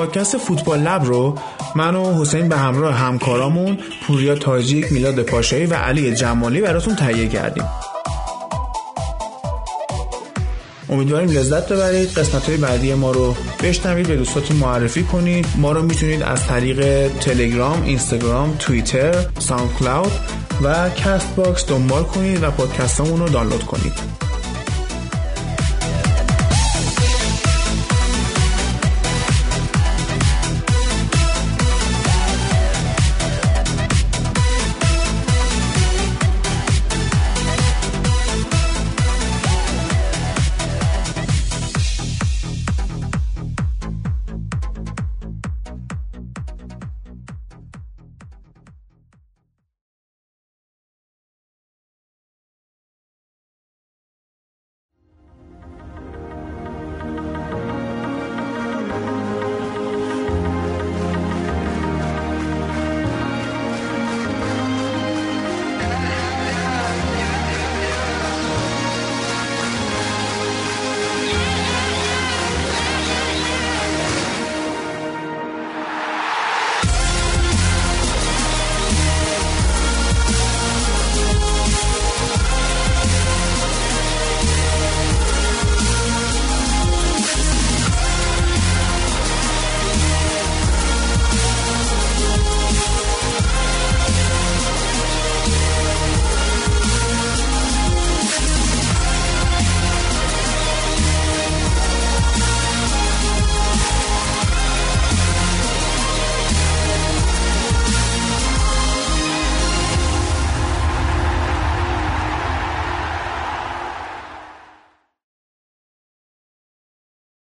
پادکست فوتبال لب رو من و حسین به همراه همکارامون پوریا تاجیک، میلاد پاشایی و علی جمالی براتون تهیه کردیم. امیدواریم لذت ببرید. قسمت های بعدی ما رو بشنوید به دوستاتون معرفی کنید. ما رو می‌تونید از طریق تلگرام اینستاگرام توییتر ساوند کلاود و کست باکس دنبال کنید و پادکستمون رو دانلود کنید.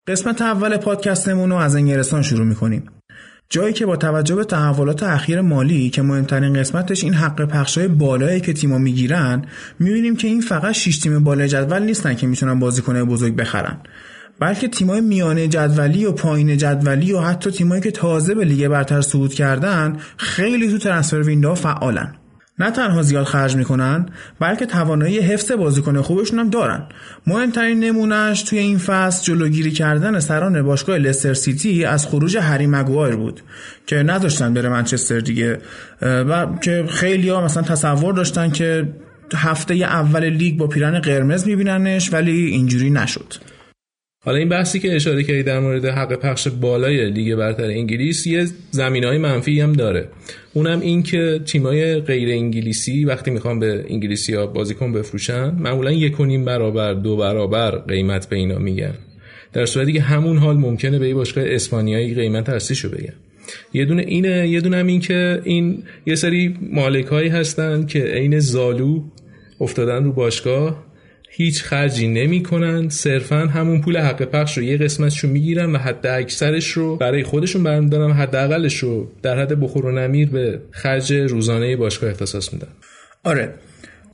قسمت اول پادکستمون رو از انگلستان شروع می‌کنیم. جایی که با توجه به تحولات اخیر مالی که مهمترین قسمتش این حق پخشای بالایی که تیما می‌گیرن می‌بینیم که این فقط 6 تیم بالای جدول نیستن که می‌تونن بازیکنهای بزرگ بخرن بلکه تیمای میانه جدولی و پایین جدولی و حتی تیمایی که تازه به لیگ برتر صعود کردن خیلی تو ترنسفر ویندو فعالن نه تنها زیاد خرج می‌کنن بلکه توانایی حفظ بازیکن خوبشون هم دارن. مهمترین نمونهش توی این فصل جلوگیری کردن سران باشگاه لستر سیتی از خروج هری مگوایر بود که نذاشتن بره منچستر دیگه. و که خیلی ها مثلا تصور داشتن که هفته اول لیگ با پیرن قرمز میبیننش ولی اینجوری نشد. حالا این بحثی که اشاره کردی در مورد حق پخش بالای لیگ برتر انگلیس یه زمینه های منفی هم داره. اونم این که تیمای غیر انگلیسی وقتی می‌خوان به انگلیسی ها بازیکن بفروشن معمولا یک و نیم برابر دو برابر قیمت به اینا میگن. در صورتی که همون حال ممکنه به یه باشگاه اسپانیایی قیمت اصلیشو بگن. یه دونه اینه یه دونه هم این که این یه سری مالک هایی هستن که عین زالو افتادن رو باشگاه هیچ خرجی نمی‌کنن. صرفا همون پول حق پخش رو یه قسمتش رو می‌گیرن و حد اکثرش رو برای خودشون برمیدارن حد اقلش رو در حد بخور و نمیر به خرج روزانه باشگاه اختصاص میدن. آره.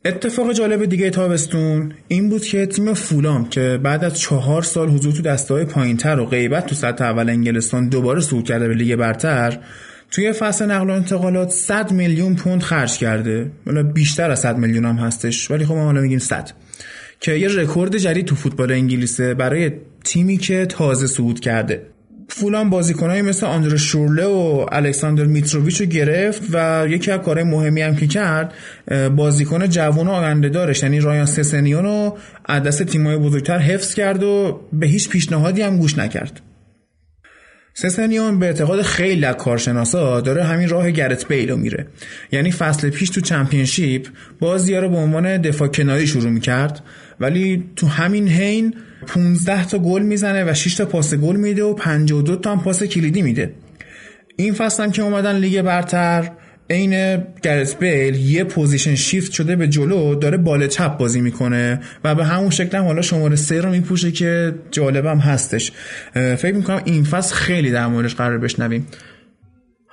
اتفاق جالب دیگه تابستون این بود که تیم فولام که بعد از چهار سال حضور تو دسته های پایین تر و غیبت تو سطح اول انگلستان دوباره صعود کرده به لیگ برتر توی فصل نقل و انتقالات 100 میلیون پوند خرج کرده. حالا بیشتر از 100 میلیون هم هستش ولی خب ما حالا میگیم 100 که یه رکورد جدید تو فوتبال انگلیسه برای تیمی که تازه صعود کرده. فولان بازیکنایی مثل آندر شورله و الکساندر میتروویچ رو گرفت و یکی از کارهای مهمی هم که کرد بازیکن جوان و آینده دارش یعنی رایان سسنیون رو از دست تیمای بزرگتر حفظ کرد و به هیچ پیشنهادی هم گوش نکرد. سسنیون به اعتقاد خیلی از کارشناسا داره همین راه گرت بیلو میره. یعنی فصل پیش تو چمپیونشیپ بازی رو به عنوان دفاع کناری شروع می‌کرد. ولی تو همین حین 15 تا گل می‌زنه و 6 تا پاس گل میده و 52 تا هم پاس کلیدی میده. این فصل هم که اومدن لیگ برتر عین گرت بیل یه position shift شده به جلو داره بال چپ بازی می‌کنه و به همون شکل هم حالا شماره سه رو میپوشه که جالبم هستش. فکر می‌کنم این فصل خیلی در موردش قرار بشنویم.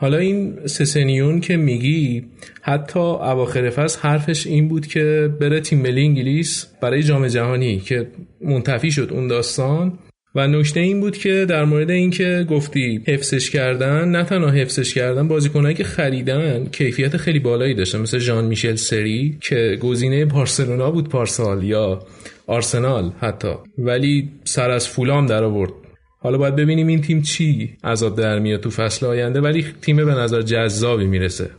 حالا این سسنیون که میگی حتی اواخر فصل حرفش این بود که بره تیم ملی انگلیس برای جام جهانی که منتفی شد اون داستان. و نکته این بود که در مورد اینکه گفتی حفظش کردن نه تنها حفظش کردن بازیکنایی که خریدن کیفیت خیلی بالایی داشتن مثل ژان میشل سری که گزینه بارسلونا بود پارسال یا آرسنال حتی. ولی سر از فولام در آورد حالا باید ببینیم این تیم چی عذاب در میاد تو فصل آینده ولی تیم به نظر جذابی می‌رسه.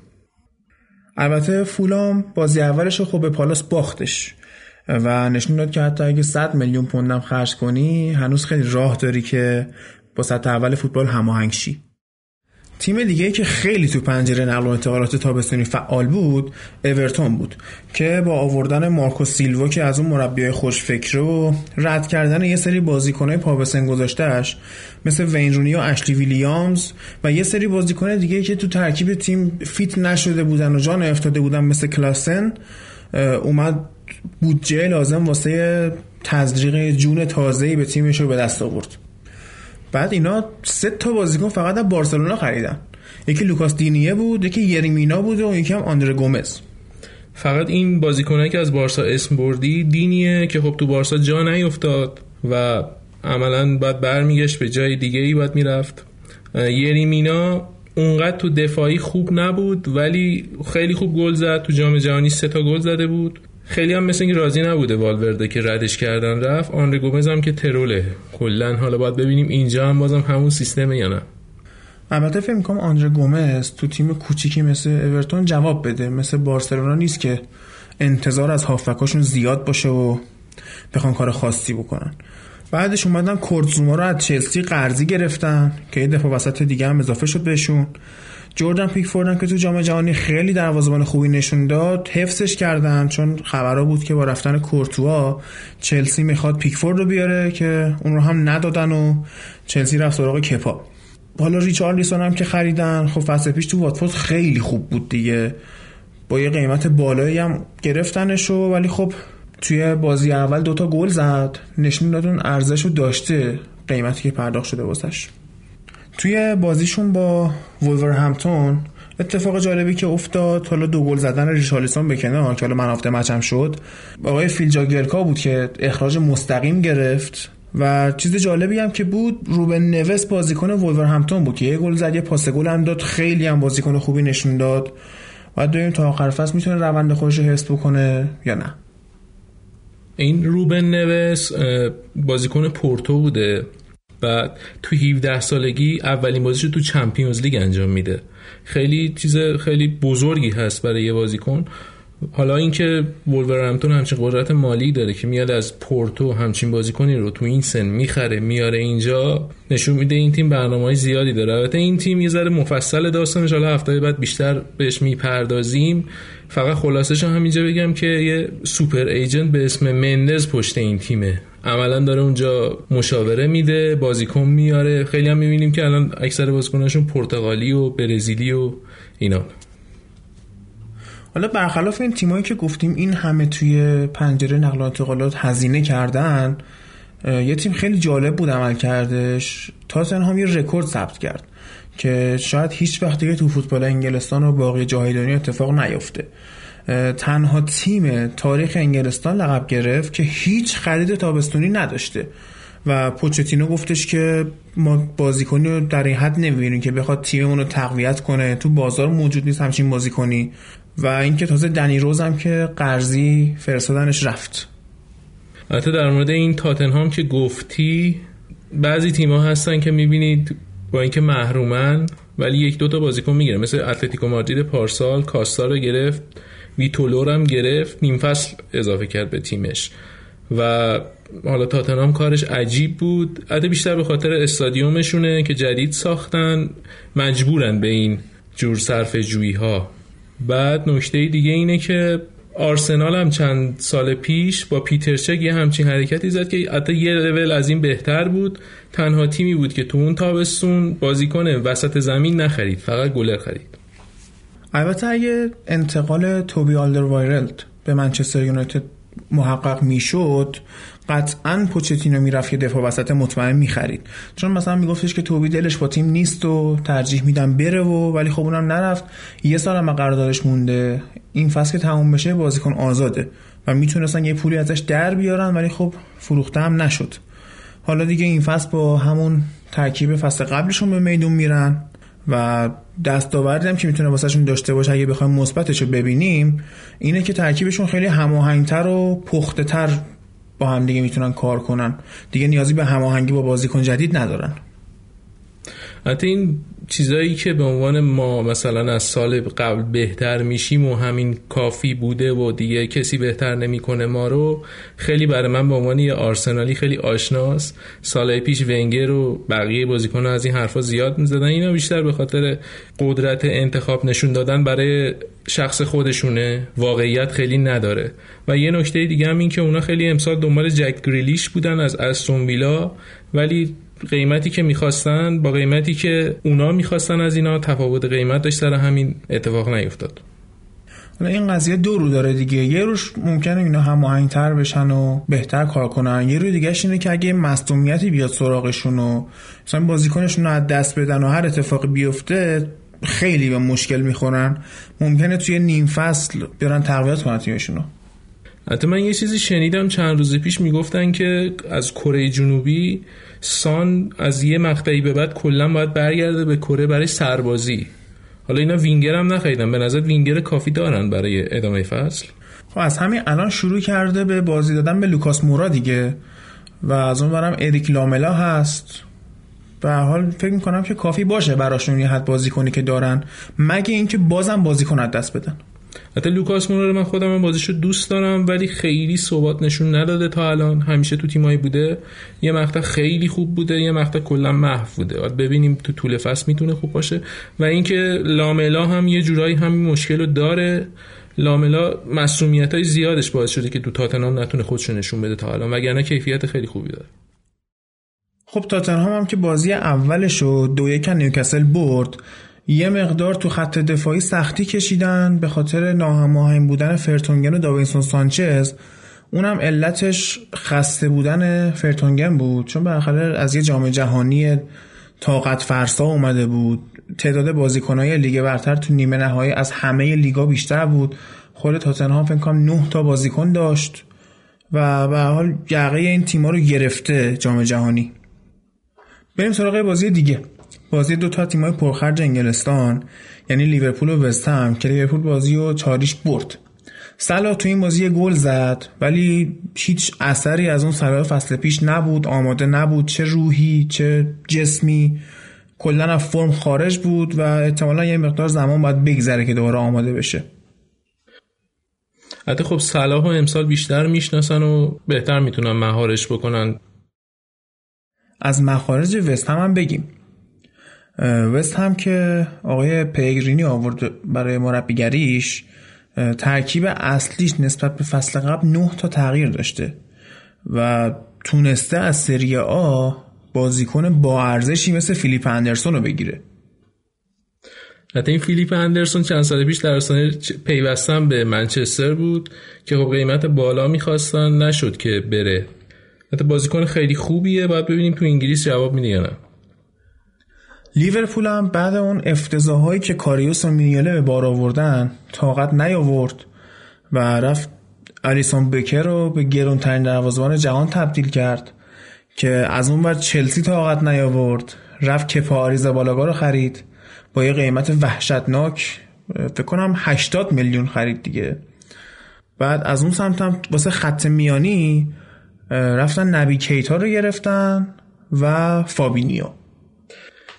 البته فولام بازی اولش رو خب به پالاس باختش و نشون داد که حتی اگه 100 میلیون پوندم خرج کنی هنوز خیلی راه داری که با سطح اول فوتبال هماهنگ شی. تیم دیگه که خیلی تو پنجره نقل و انتقالات تابستانی فعال بود اورتون بود که با آوردن مارکو سیلوا که از اون مربیای خوشفکر و رد کردن یه سری بازیکنهای پا به سن گذاشتهش مثل وین رونی و اشلی ویلیامز و یه سری بازیکن دیگه که تو ترکیب تیم فیت نشده بودن و جان افتاده بودن مثل کلاسن اومد بودجه لازم واسه تزریق جون تازه‌ای به تیمش رو به دست آورد. بعد اینا سه تا بازیکن فقط از بارسلونا خریدن. یکی لوکاس دینیه بود یکی یریمینا بود و یکی هم آندره گومز. فقط این بازیکنایی که از بارسا اسم بردی دینیه که خب تو بارسا جا نیفتاد و عملا باید برمیگشت به جای دیگه ای باید می‌رفت یریمینا اونقدر تو دفاعی خوب نبود ولی خیلی خوب گل زد. تو جام جهانی سه تا گل زده بود. خیلی هم مثل اینکه راضی نبوده والورده که ردش کردن رفت. آن گومز هم که تروله. کلا حالا باید ببینیم اینجا هم بازم همون سیستمه یا نه. البته فکر می‌کنم آندره گومز تو تیم کوچیکی مثل اورتون جواب بده. مثل بارسلونا نیست که انتظار از هافکاشون زیاد باشه و بخوان کار خاصی بکنن. بعدش اومدن کورتزوما رو از چلسی قرضی گرفتن که یه دفعه وسط دیگه هم اضافه شد بهشون. جردن پیکفوردن که تو جام جهانی خیلی دروازه‌بان خوبی نشون داد حفظش کردن چون خبرها بود که با رفتن کورتوا چلسی می‌خواد پیکفورد رو بیاره که اون رو هم ندادن و چلسی رفت سراغ کپا. حالا ریچارلیسون هم که خریدن خب فصل پیش تو واتفورد خیلی خوب بود دیگه. با یه قیمت بالایی هم گرفتنش ولی خب توی بازی اول دوتا گل زد. نشون داد اون ارزش رو داشته قیمتی که پرداخت شده واسش. توی بازیشون با همتون اتفاق جالبی که افتاد حالا دو گل زدن ریشالیسون به کنار که حالا منافته مچم شد. آقای فیلجاگرکا بود که اخراج مستقیم گرفت و چیز جالبی هم که بود روبن نوس بازیکن همتون بود که یه گل زد یه پاس گل هم داد خیلی هم بازیکن خوبی نشون داد. و دویم تا آخر فصل می‌تونه روند خودش رو حس بکنه یا نه. این روبن نوس بازیکن پورتو بوده. بعد تو 17 سالگی اولین بازیشو تو چمپیونز لیگ انجام میده. خیلی چیز خیلی بزرگی هست برای یه بازیکن. حالا اینکه وولورهمپتون همچین قدرت مالی داره که میاد از پورتو همچین بازیکنی رو تو این سن می‌خره میاره اینجا نشون میده این تیم برنامه زیادی داره. البته این تیم یه ذره مفصل داستانش حالا هفته بعد بیشتر بهش می‌پردازیم. فقط خلاصش هم همینجا بگم که یه super agent به اسم مندز پشت این تیمه. عملا داره اونجا مشاوره میده بازیکن میاره. خیلی هم می‌بینیم که الان اکثر بازیکناشون پرتغالی و برزیلی و اینا. حالا برخلاف این تیمایی که گفتیم این همه توی پنجره نقل و انتقالات هزینه کردن یه تیم خیلی جالب بود عمل کردش. هم یه رکورد ثبت کرد که شاید هیچ وقت دیگه تو فوتبال انگلستان و باقی جاهای دنیا اتفاق نیفته. تنها تیم تاریخ انگلستان لقب گرفت که هیچ خرید تابستونی نداشته. و پوچتینو گفتش که ما بازیکنی رو در این حد نمی‌بینیم که بخواد تیممون رو تقویت کنه. تو بازار موجود نیست همچین بازیکنی. و اینکه تازه دنی روز هم که قرضی فرستادنش رفت. البته در مورد این تاتنهام که گفتی بعضی تیم‌ها هستن که می‌بینید با اینکه محرومن ولی یک دو تا بازیکن می‌گیره مثل اتلتیکو مادرید پارسال کاستا رو گرفت. ویتولور هم گرفت نیم فصل اضافه کرد به تیمش. و حالا تاتنام کارش عجیب بود. البته بیشتر به خاطر استادیومشونه که جدید ساختن. مجبورن به این جور صرف جویی ها بعد نکته دیگه اینه که آرسنال هم چند سال پیش با پیترچک یه همچین حرکتی زد که حتی یه لول از این بهتر بود. تنها تیمی بود که تو اون تابستون بازیکن وسط زمین نخرید فقط گلر خرید. البته اگه انتقال توبی آلدر وایرلد به منچستر یونایتد محقق می‌شد قطعا پوچتینو می‌رفت که دفاع وسط مطمئن می‌خرید. چون مثلا میگفتش که توبی دلش با تیم نیست و ترجیح میدم بره و ولی خب اونم نرفت. یه سال هم قراردادش مونده. این فصل که تموم بشه بازیکن آزاده و می‌تونستن یه پولی ازش در بیارن ولی خب فروخته هم نشد. حالا دیگه این فصل با همون ترکیب فصل قبلشون به میدون میرن. و دستاوردی هم که می‌تونه واسهشون داشته باشه. اگه بخوایم مثبتش رو ببینیم اینه که ترکیبشون خیلی هماهنگتر و پخته تر با هم دیگه می‌تونن کار کنن. دیگه نیازی به هماهنگی با بازیکن جدید ندارن. حتی این چیزایی که به عنوان ما مثلا از سال قبل بهتر میشیم و همین کافی بوده و دیگه کسی بهتر نمی‌کنه ما رو خیلی برای من به عنوان یه آرسنالی خیلی آشناست سال پیش ونگر و بقیه بازیکن از این حرفا زیاد می‌زدن. اینا بیشتر به خاطر قدرت انتخاب نشون دادن برای شخص خودشونه. واقعیت خیلی نداره. و یه نکته دیگه هم این که اونا خیلی امسال دنبال جک گریلیش بودن از استون ویلا ولی قیمتی که می‌خواستن با قیمتی که اونا می‌خواستن از اینا تفاوت قیمت داشت سر همین اتفاق نیفتاد. این قضیه دو رو داره دیگه. یه روش ممکنه اینا هماهنگتر بشن و بهتر کار کنن. یه رو دیگه اینه که اگه مصدومیتی بیاد سراغشون و مثلا بازیکنشون رو از دست بدن و هر اتفاقی بیفته خیلی به مشکل می‌خورن. ممکنه توی نیم فصل بیارن تقویت کنن تیمشون رو. حتی من یه چیزی شنیدم چند روز پیش می‌گفتن که از کره جنوبی سان از یه مقطعی به بعد کلا باید برگرده به کره برای سربازی. حالا اینا وینگر هم نخریدن. به نظر وینگر کافی دارن برای ادامه فصل؟ خب از همین الان شروع کرده به بازی دادن به لوکاس مورا دیگه و از اون برم اریک لاملا هست. به حال فکر می‌کنم که کافی باشه براشون این حد بازیکنی که دارن مگه اینکه بازم بازیکن از دست بدن. حتی لوکاس مورا من خودم هم بازیشو دوست دارم ولی خیلی ثبات نشون نداده تا الان. همیشه تو تیمایی بوده. یه مقطع خیلی خوب بوده یه مقطع کلا محو بوده. باید ببینیم تو طول فصل می‌تونه خوب باشه. و اینکه لاملا هم یه جورایی همین مشکل رو داره. لاملا مصدومیت های زیادش باعث شده که تو تاتنهام نتونه خودش نشون بده تا الان. وگرنه کیفیت خیلی خوبی داره. خب تاتنهام هم که بازی اولش رو دو یک نیوکاسل برد. یه مقدار تو خط دفاعی سختی کشیدن به خاطر ناهماهنگ بودن فرتونگن و داوینسون سانچز. اونم علتش خسته بودن فرتونگن بود. چون بالاخره از یه جام جهانی طاقت فرسا اومده بود. تعداد بازیکنهای لیگ برتر تو نیمه نهایی از همه لیگا بیشتر بود. خود تاتنهام فکر کنم 9 تا بازیکن داشت و به حال یقه این تیما رو گرفته جام جهانی. بریم سراغ بازی دیگه. بازی دو تا تیمای پرخرج انگلستان یعنی لیورپول و وستهم که لیورپول بازی رو چاریش برد. سلا تو این بازی گل زد ولی هیچ اثری از اون سلا فصل پیش نبود آماده نبود. چه روحی چه جسمی کلا از فرم خارج بود و احتمالا یه مقدار زمان باید بگذره که دوباره آماده بشه. حتی خب صلاح و امسال بیشتر می‌شناسن و بهتر می‌تونن مهارش بکنن. از مخارج وست هم, بگیم. وست هم که آقای پیگرینی آورد برای مربیگریش ترکیب اصلیش نسبت به فصل قبل نه تا تغییر داشته و تونسته از سری آ بازیکن با ارزشی مثل فیلیپ اندرسون رو بگیره. حتی این فیلیپ اندرسون چند سال پیش در آرسنال پیوستن به منچستر بود که خب قیمت بالا می‌خواستن نشد که بره. حتی بازیکن خیلی خوبیه باید ببینیم تو انگلیس جواب میده یا نه. لیورپول هم بعد اون افتضاحایی که کاریوس و مینیله به بار آوردن طاقت نیاورد و رفت الیسون بکر رو به گرونترین دروازه‌بان جهان تبدیل کرد که از اون بعد چلسی طاقت نیاورد رفت کپا آریزابالاگا رو خرید. با یه قیمت وحشتناک فکر کنم 80 میلیون خرید دیگه. بعد از اون سمت هم واسه خط میانی رفتن نبی کیتا رو گرفتن و فابینیو.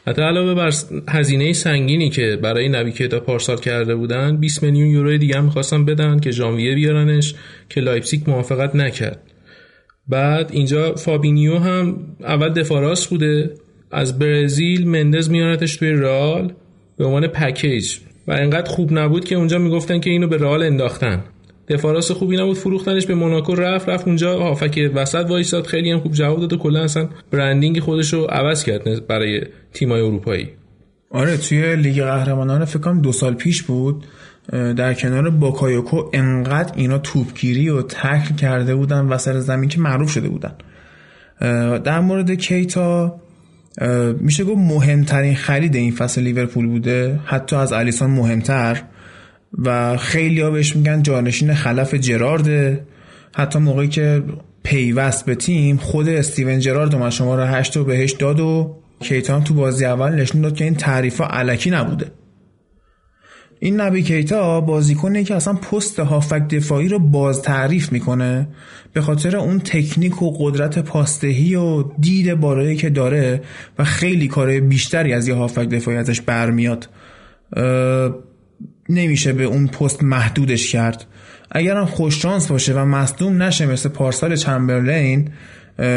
حتی علاوه بر هزینه سنگینی که برای نبی پارسال کرده بودن 20 میلیون یورو دیگه هم می‌خواستن بدن که ژانویه بیارنش که لایپزیگ موافقت نکرد. بعد اینجا فابینیو هم اول دفاع راست بوده. از برزیل مندز میارتش توی رئال به عنوان پکیج. و انقدر خوب نبود که اونجا می‌گفتن که اینو به رئال انداختن. دفاع راست خوبی نبود فروختنش به موناکو رفت رفت اونجا. هافبک وسط وایساد خیلی هم خوب جواب داد و کلا اصلا branding خودش رو عوض کرد برای تیمای اروپایی. آره توی لیگ قهرمانان فکر کنم دو سال پیش بود. در کنار باکایوکو انقدر اینا توپگیری و تکل کرده بودن و سر زمین که معروف شده بودن. در مورد کیتا میشه گفت مهمترین خرید این فصل لیورپول بوده؟ حتی از الیسان مهمتر. و خیلی ها بهش میگن جانشین خلف جرارده حتی موقعی که پیوست به تیم خود استیون جرارد اومد شما رو هشت رو بهش داد و کیتان تو بازی اول نشون داد که این تعریف ها علکی نبوده. این نبی کیتا بازیکنه که اصلا پست هافک دفاعی رو باز تعریف می‌کنه به خاطر اون تکنیک و قدرت پاستهی و دید بالایی که داره و خیلی کار بیشتری از یه هافک دفاعی ازش برمیاد. نمیشه به اون پست محدودش کرد. اگرم خوششانس باشه و مصدوم نشه مثل پارسال چمبرلین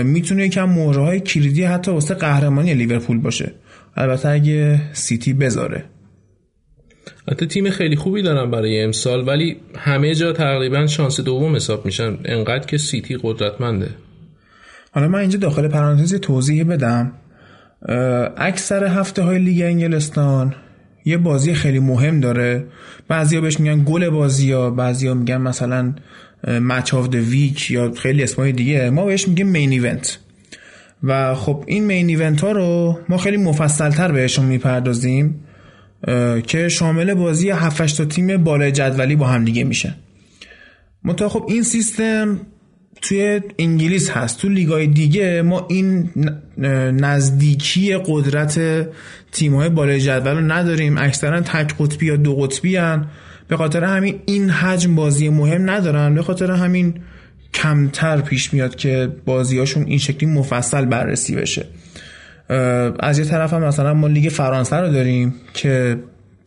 می‌تونه یکم مهره های کلیدی حتی واسه قهرمانی لیورپول باشه. البته اگه سیتی بذاره. حتی تیم خیلی خوبی دارن برای امسال ولی همه جا تقریبا شانس دوم حساب میشن. انقدر که سیتی قدرتمنده. حالا من اینجا داخل پرانتزی توضیح بدم. اکثر هفته های لیگ انگلستان یه بازی خیلی مهم داره. بعضیا بهش میگن گل بازی ها بعضیا میگن مثلا match of week یا خیلی اسمای دیگه. ما بهش میگیم main event و خب این main event ها رو ما خیلی مفصل تر بهشون می‌پردازیم که شامل بازی 7 تا تیم بالای جدولی با هم دیگه میشه منتها خب این سیستم توی انگلیس هست. تو لیگای دیگه ما این نزدیکی قدرت تیم‌های بالای جدول رو نداریم. اکثرا تک قطبی یا دو قطبی هن. به خاطر همین این حجم بازی مهم ندارن. به خاطر همین کمتر پیش میاد که بازیاشون این شکلی مفصل بررسی بشه. از یه طرف هم مثلا ما لیگ فرانسه رو داریم که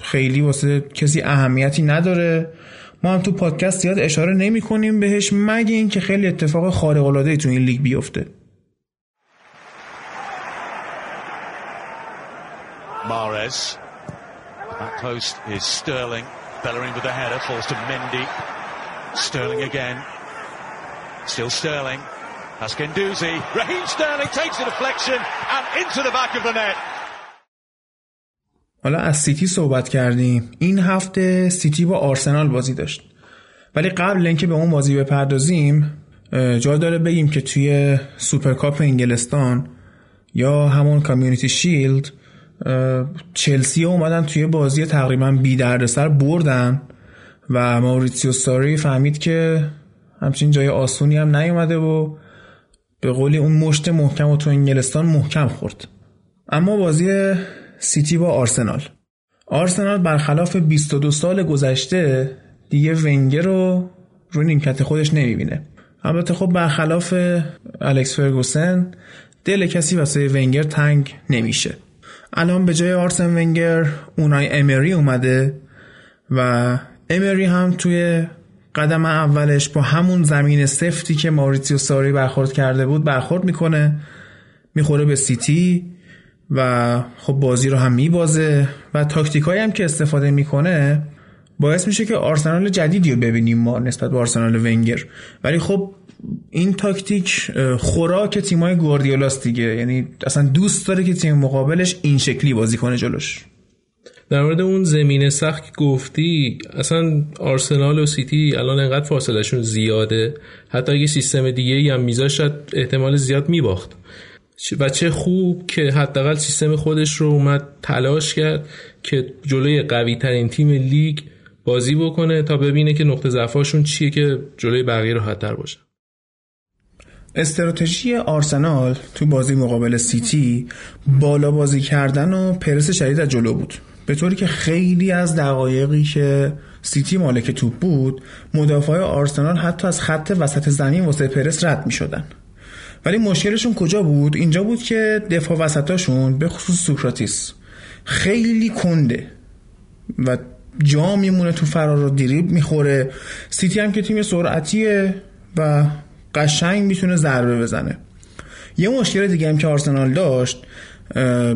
خیلی واسه کسی اهمیتی نداره. ما هم تو پادکست زیاد اشاره نمی کنیم بهش مگه اینکه خیلی اتفاق خارق العاده تو این لیگ بیفته Mares. That post is Sterling. Bellerin with the header falls to Mendy. Sterling again. Still Sterling. That's Genduzi. Raheem Sterling takes a deflection and into the back of the net. حالا از سیتی صحبت کردیم. این هفته سیتی با آرسنال بازی داشت. ولی قبل اینکه به اون بازی بپردازیم جا داره بگیم که توی سوپرکاپ انگلستان یا همون Community Shield چلسی اومدن توی بازی تقریبا بی دردسر بردن و ماوریتسیو ساری فهمید که همچین جای آسونی هم نیومده و به قولی اون مشت محکم و تو انگلستان محکم خورد. اما بازی سیتی با آرسنال. آرسنال برخلاف 22 سال گذشته دیگه ونگر رو روی نیمکت خودش نمی‌بینه. البته خب برخلاف الکس فرگوسن دل کسی واسه ونگر تنگ نمیشه. الان به جای آرسن ونگر اونای امری اومده و امری هم توی قدم اولش با همون زمین سفتی که ماریتیو ساری برخورد کرده بود برخورد می‌کنه. می‌خوره به سیتی. و خب بازی رو هم میبازه و تاکتیکایی هم که استفاده می‌کنه باعث میشه که آرسنال جدیدی رو ببینیم ما نسبت به آرسنال ونگر. ولی خب این تاکتیک خوراک تیمای گواردیولاست دیگه. یعنی اصلا دوست داره که تیم مقابلش این شکلی بازی کنه جلوش. در مورد اون زمین سخت گفتی اصلا آرسنال و سیتی الان انقدر فاصلهشون زیاده. حتی اگه سیستم دیگه هم میذاشت احتمال زیاد میباخت. و چه خوب که حداقل سیستم خودش رو اومد تلاش کرد که جلوی قوی ترین تیم لیگ بازی بکنه تا ببینه که نقطه ضعفاشون چیه که جلوی بقیه راحت‌تر باشه. استراتژی آرسنال تو بازی مقابل سیتی بالا بازی کردن و پرس شدید از جلو بود. به طوری که خیلی از دقایقی که سیتی مالک توپ بود مدافع آرسنال حتی از خط وسط زمین واسه پرس رد می شدن ولی مشکلشون کجا بود؟ اینجا بود که دفاع وسطاشون به خصوص سوکراتیس خیلی کنده و جا میمونه تو فرار و دریبل می‌خوره. سیتی هم که تیم سرعتیه و قشنگ می‌تونه ضربه بزنه. یه مشکل دیگه هم که آرسنال داشت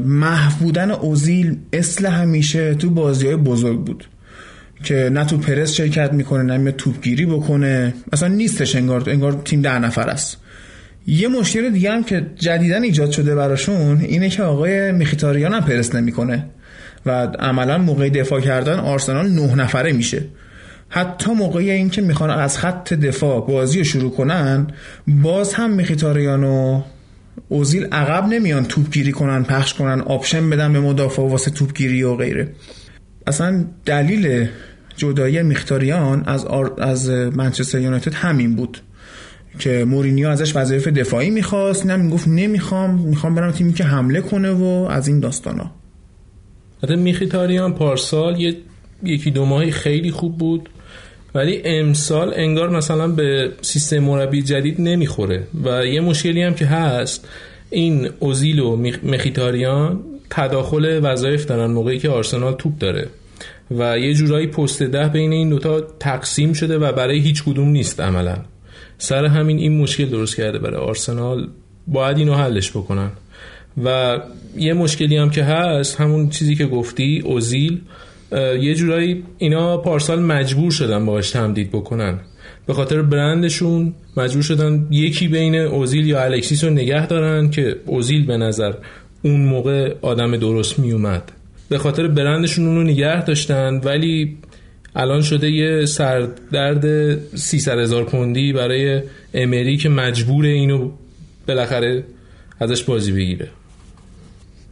محبودن اوزیل اصل همیشه تو بازی های بزرگ بود که نه تو پرس شرکت می‌کنه نه توپگیری بکنه. اصلا نیستش انگار انگار تیم ده نفر است. یه مشکل دیگه هم که جدیدن ایجاد شده براشون اینه که آقای میخیتاریان هم پرس نمی‌کنه و عملا موقع دفاع کردن آرسنال نه نفره میشه. حتی موقعی اینکه می‌خوان از خط دفاع بازی رو شروع کنن باز هم میخیتاریان و اوزیل عقب نمیان توپگیری کنن پخش کنن option بدن به مدافع واسه توپگیری و غیره. اصلا دلیل جدایی میخیتاریان از, از منچستر یونایتد همین بود. که مورینیو ازش وظایف دفاعی می‌خواست. نه می‌گفت نمی‌خوام. می‌خوام برم تیمی که حمله کنه و از این داستانا. حتی میخیتاریان پارسال یه یکی دو ماهی خیلی خوب بود. ولی امسال انگار مثلا به سیستم مربی جدید نمی‌خوره. و یه مشکلی هم که هست این اوزیل و مخیتاریان تداخل وظایف دارن موقعی که آرسنال توپ داره. و یه جورایی پست ده بین این دوتا تقسیم شده و برای هیچ کدوم نیست عملا. سر همین این مشکل درست کرده برای آرسنال باید اینو حلش بکنن. و یه مشکلی هم که هست همون چیزی که گفتی اوزیل یه جورایی اینا پارسال مجبور شدن باهاش تمدید بکنن. به خاطر برندشون مجبور شدن یکی بین اوزیل یا الکسیس رو نگه دارن که اوزیل به نظر اون موقع آدم درست می اومد به خاطر برندشون اونو نگه داشتن ولی الان شده یه سردرد 300 هزار پوندی برای امری که مجبور اینو بالاخره ازش بازی بگیره.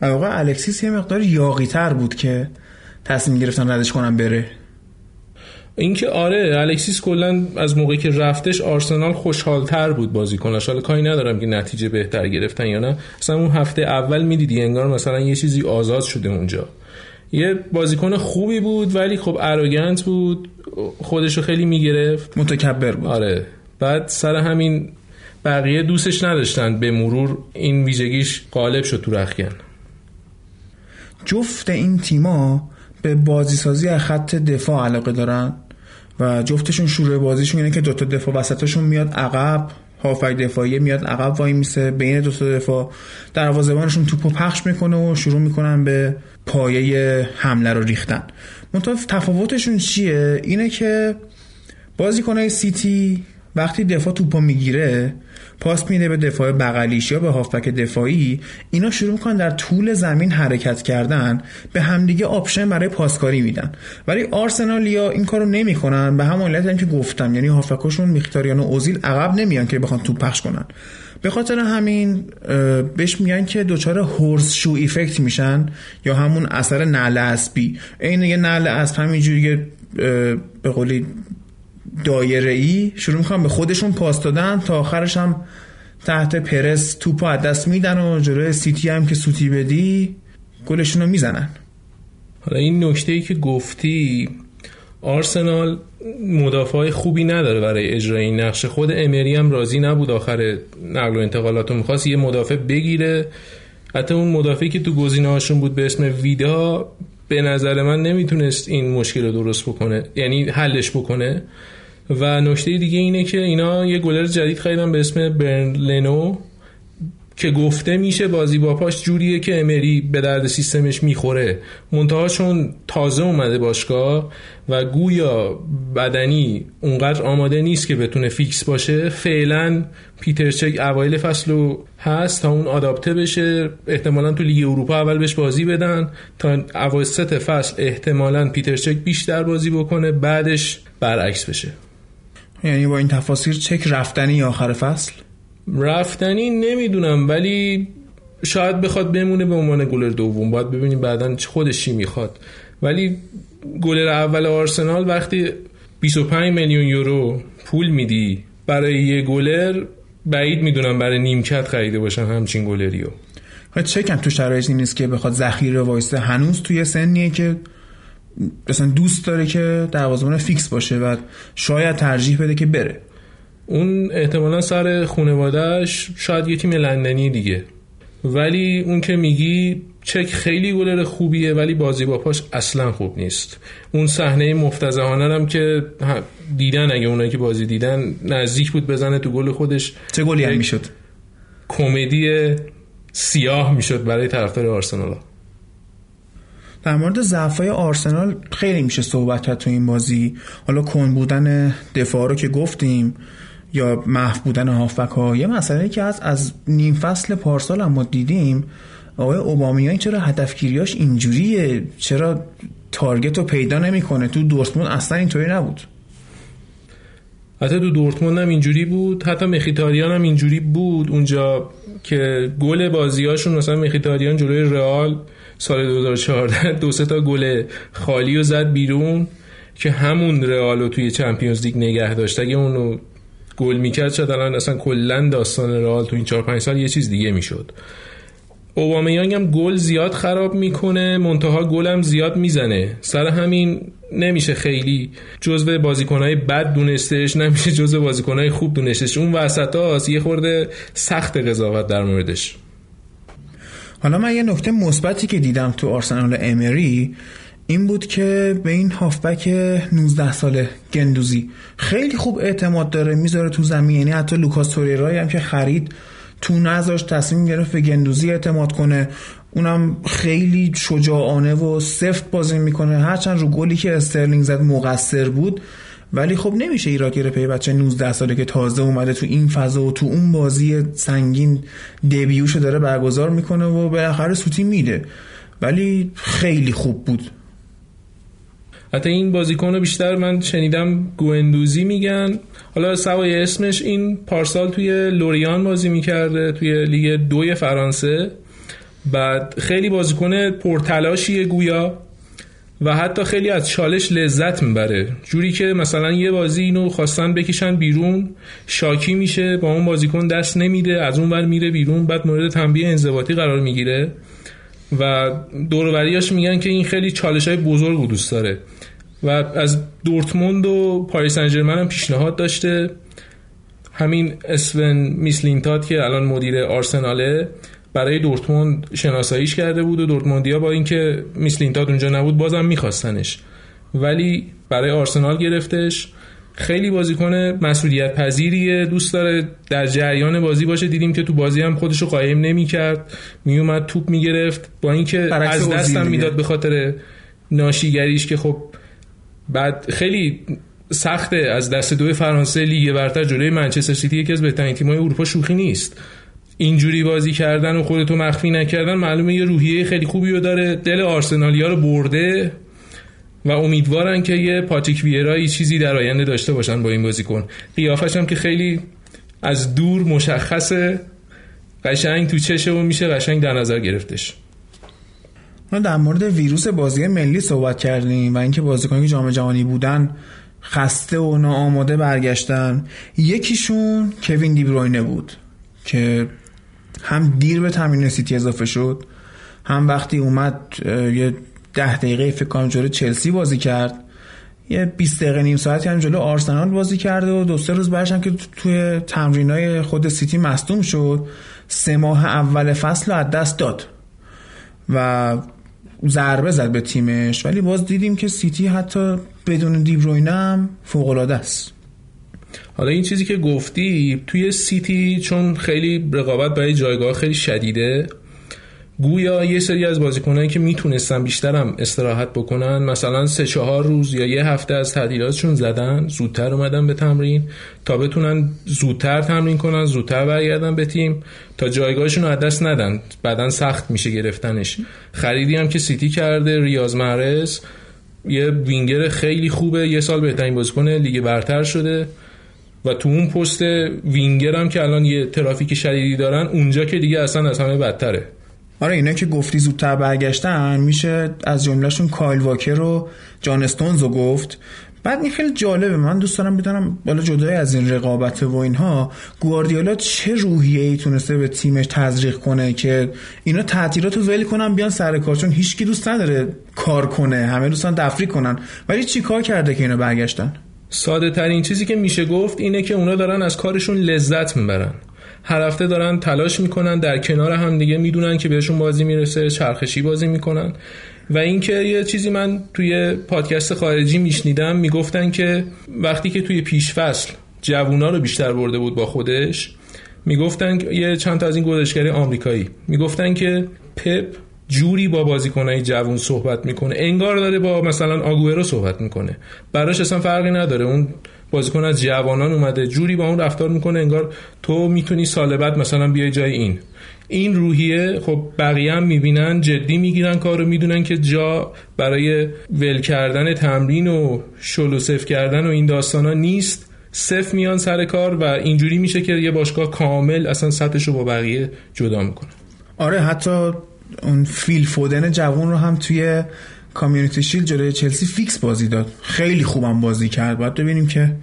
واقعا الکسیس یه مقدار یاقی تر بود که تصمیم گرفتن ردش کنم بره. اینکه آره الکسیس کلا از موقعی که رفتش آرسنال خوشحالتر بود بازیکناش. حالا کاری ندارم که نتیجه بهتر گرفتن یا نه. اصلا اون هفته اول می‌دیدی انگار مثلا یه چیزی آزاد شده اونجا. یه بازیکن خوبی بود ولی خب اروگنت بود خودشو خیلی می‌گرفت. متکبر بود. آره. بعد سر همین بقیه دوستش نداشتن به مرور این ویژگیش غالب شد تو رخکن. جفت این تیما به بازی سازی از خط دفاع علاقه دارن و جفتشون شروع بازیشون اینه که دوتا دفاع وسطشون میاد عقب هافک دفاعی میاد عقب وای میسه بین دو تا دفاع دروازه‌بانشون توپو پخش می‌کنه و شروع می‌کنن به پایه حمله رو ریختن. منتها تفاوتشون چیه؟ اینه که بازیکنهای سیتی وقتی دفاع توپو می‌گیره پاس میده به دفاع بغلیش یا به هافبک دفاعی اینا شروع می‌کنن در طول زمین حرکت کردن به همدیگه option برای پاسکاری میدن. ولی آرسنالیا این کارو نمی‌کنن به همون علت که گفتم یعنی هافبکاشون میخیتاریان و اوزیل عقب نمیان که بخوان توپ پخش کنن. به خاطر همین بهش میگن که دچار هورس شو ایفکت میشن یا همون اثر نعل اسبی. عین یه نعل اسب همینجوری به قولی دایره ای شروع می‌کنن به خودشون پاس دادن تا آخرش هم تحت پرس توپو از دست میدن و جلوی سیتی هم که سوتی بدی گلشون رو می‌زنن. حالا این نکته ای که گفتی آرسنال مدافع خوبی نداره برای اجرای این نقشه خود امری هم راضی نبود. آخر نقل و انتقالات می‌خواست یه مدافع بگیره. حتی اون مدافعی که تو گزینه هاشون بود به اسم ویدا به نظر من نمی‌تونست این مشکل رو درست بکنه یعنی حلش بکنه. و نکته دیگه اینه که اینا یه گلر جدید خریدن به اسم برنلنو. که گفته میشه بازی با پاش جوریه که امری به درد سیستمش می‌خوره. منتها چون تازه اومده باشگاه و گویا بدنی اونقدر آماده نیست که بتونه فیکس باشه فعلا پیتر چک اوایل فصل رو هست تا اون آداپته بشه. احتمالا تو لیگ اروپا اول بهش بازی بدن تا اواسط فصل احتمالا پیتر چک بیشتر بازی بکنه بعدش برعکس بشه. یعنی با این تفاصیل چک رفتنی آخر فصل؟ رفتنی نمی‌دونم ولی شاید بخواد بمونه به عنوان گلر دوم. باید ببینیم بعدا خودش چی می‌خواد. ولی گلر اول آرسنال وقتی 25 میلیون یورو پول میدی برای یه گلر بعید می‌دونم برای نیمکت خریده باشن همچین گلریو. چکم تو شرایطی نیست که بخواد ذخیره وایسته هنوز توی سنیه که مثلا دوست داره که دروازه‌بان فیکس باشه و شاید ترجیح بده که بره. اون احتمالا سر خانوادهش شاید یه تیم لندنی دیگه. ولی اون که میگی چک خیلی گلر خوبیه ولی بازی با پاش اصلا خوب نیست. اون صحنه مفتزهانه هم که دیدن اگه اونایی که بازی دیدن نزدیک بود بزنه تو گل خودش چه گلی هم می‌شد؟ کمدی سیاه می‌شد برای طرفدار آرسنال. در مورد ضعفای آرسنال خیلی میشه صحبت کرد تو این بازی. حالا کن بودن دفاع رو که گفتیم یا محو بودن هافبک ها یه مسئله که از از نیم فصل پارسال هم ما دیدیم آقای اوبامیان چرا هدفگیریاش اینجوریه؟ چرا تارگت رو پیدا نمی‌کنه؟ تو دورتموند اصلا اینطوری نبود. حتی تو دورتموند هم اینجوری بود حتی مخیتاریان هم اینجوری بود. اونجا که گل بازیاشون مثلا مخیتاریان جلوی رئال سال 2014 دو سه تا گل خالی و زد بیرون که همون رئال توی چمپیونز لیگ نگه داشت. اگه اونو گل می‌کرد شد الان اصلا کلا داستان رئال تو این 4 5 سال یه چیز دیگه می‌شد. اوبامیانگ هم گل زیاد خراب می‌کنه منتها هم زیاد می‌زنه. سر همین نمیشه خیلی جزو بازیکنهای بد دونستش نمیشه جزو بازیکنهای خوب دونستش. اون وسط هاست یه خورده سخت قضاوت در موردش. حالا من یه نکته مثبتی که دیدم تو آرسنال امری این بود که به این هافبک 19 ساله گندوزی. خیلی خوب اعتماد داره می‌ذاره تو زمین. یعنی حتی لوکاس توریرای هم که خرید رو نذاشت تصمیم گرفت به گندوزی اعتماد کنه. اونم خیلی شجاعانه و سفت بازی می‌کنه. هرچند رو گلی که استرلینگ زد مقصر بود. ولی خب نمیشه گرفت پی بچه 19 ساله که تازه اومده تو این فضا و تو اون بازی سنگین debut شو داره برگزار می‌کنه و بالاخره سوتی میده. ولی خیلی خوب بود. حتی این بازیکن رو بیشتر من شنیدم گوندوزی میگن. حالا سوای اسمش این پارسال توی لوریان بازی می‌کرده توی لیگ دوی فرانسه. بعد خیلی بازیکن پرتلاشیه گویا و حتی خیلی از چالش لذت می‌بره. جوری که مثلا یه بازی اینو خواستن بکشن بیرون شاکی میشه با اون بازیکن دست نمیده از اون ور میره بیرون بعد مورد تنبیه انضباطی قرار می‌گیره. و دور و وریاش میگن که این خیلی چالش های بزرگ دوست داره. و از دورتموند و پاری سن ژرمن هم پیشنهاد داشته. همین سون میسلینتات که الان مدیر آرسناله برای دورتموند شناساییش کرده بود و دورتموندیا با اینکه میسلینتات اونجا نبود بازم میخواستنش. ولی برای آرسنال گرفتش. خیلی بازیکن مسئولیت پذیریه دوست داره در جریان بازی باشه. دیدیم که تو بازی هم خودشو قایم نمی‌کرد. میومد توپ می‌گرفت. با اینکه از دستم می‌داد به خاطر ناشیگریش که خب بعد خیلی سخته از دست دو فرانسه لیگ برتر جلوی منچستر سیتی یکی از بهترین تیم‌های اروپا شوخی نیست. اینجوری بازی کردن و خودتو مخفی نکردن معلومه یه روحیه خیلی خوبی رو داره. دل آرسنالیا رو برده و امیدوارن که یه پاتیک ویرایی چیزی در آینده داشته باشن با این بازیکن. قیافش هم که خیلی از دور مشخصه. قشنگ تو چشه و میشه قشنگ در نظر گرفتش. ما در مورد ویروس بازی ملی صحبت کردیم و اینکه بازیکنان جام جهانی بودن خسته و ناآماده برگشتن. یکیشون کوین دیبروینه بود که هم دیر به تمرین سیتی اضافه شد هم وقتی اومد یه ده دقیقه فکر کنم جلو چلسی بازی کرد. یه 20 دقیقه نیم ساعتی هم جلو آرسنال بازی کرده و دو سه روز بعدش هم که توی تمرینای خود سیتی مصدوم شد سه ماه اول فصل رو از دست داد. و ضربه زد به تیمش ولی باز دیدیم که سیتی حتی بدون دیبروینه هم فوق است. حالا این چیزی که گفتی توی سیتی چون خیلی رقابت برای جایگاه خیلی شدیده گویا یه سری از بازیکنایی که می‌تونستن بیشترم استراحت بکنن مثلا سه چهار روز یا یه هفته از تعطیلاتشون زدن زودتر اومدن به تمرین تا بتونن زودتر تمرین کنن زودتر برگردن به تیم تا جایگاهشون رو از دست ندن. بعدا سخت میشه گرفتنش. خریدی هم که سیتی کرده ریاض محرز یه وینگر خیلی خوبه یه سال بهترین بازیکن لیگ برتر شده و تو اون پست وینگر هم که الان یه ترافیک شدیدی دارن اونجا که دیگه اصلا از همه بدتره. آره اینا که گفتی زودتر برگشتن میشه از جملهشون کایل واکر و جان استونز رو گفت. بعد این خیلی جالبه من دوست دارم بدونم بالا جدای از این رقابت و اینها گواردیولا چه روحیه ای تونسته به تیمش تزریق کنه که اینا تعطیلات رو ول کنن بیان سر کار چون هیچکی دوست نداره کار کنه همه دوستان تفریح کنن. ولی چی کار کرده که اینا برگشتن؟ ساده ترین چیزی که میشه گفت اینه که اونا دارن از کارشون لذت می‌برن. هر هفته دارن تلاش می‌کنن در کنار هم دیگه می‌دونن که بهشون بازی می‌رسه چرخشی بازی می‌کنن. و اینکه یه چیزی من توی پادکست خارجی میشنیدم می‌گفتن که وقتی که توی پیش فصل جوونا رو بیشتر برده بود با خودش می‌گفتن یه چند تا از این گزارشگری آمریکایی. می‌گفتن که پپ جوری با بازیکنای جوون صحبت می‌کنه. انگار داره با مثلا آگوئرو صحبت می‌کنه. براش اصلا فرقی نداره. اون بازیکن از جوانان اومده جوری با اون رفتار می‌کنه انگار تو می‌تونی سال بعد مثلا بیای جای این. این روحیه خب بقیه هم می‌بینن جدی می‌گیرن کارو می‌دونن که جا برای ول کردن تمرین و شل و صف کردن و این داستان ها نیست. صف میان سر کار و اینجوری میشه که یه باشگاه کامل اصلا سطحش رو با بقیه جدا می‌کنه. آره حتی اون فیل فودن جوون رو هم توی کامیونیتی شیل جلوی چلسی فیکس بازی داد. خیلی خوبم بازی کرد. باید ببینیم که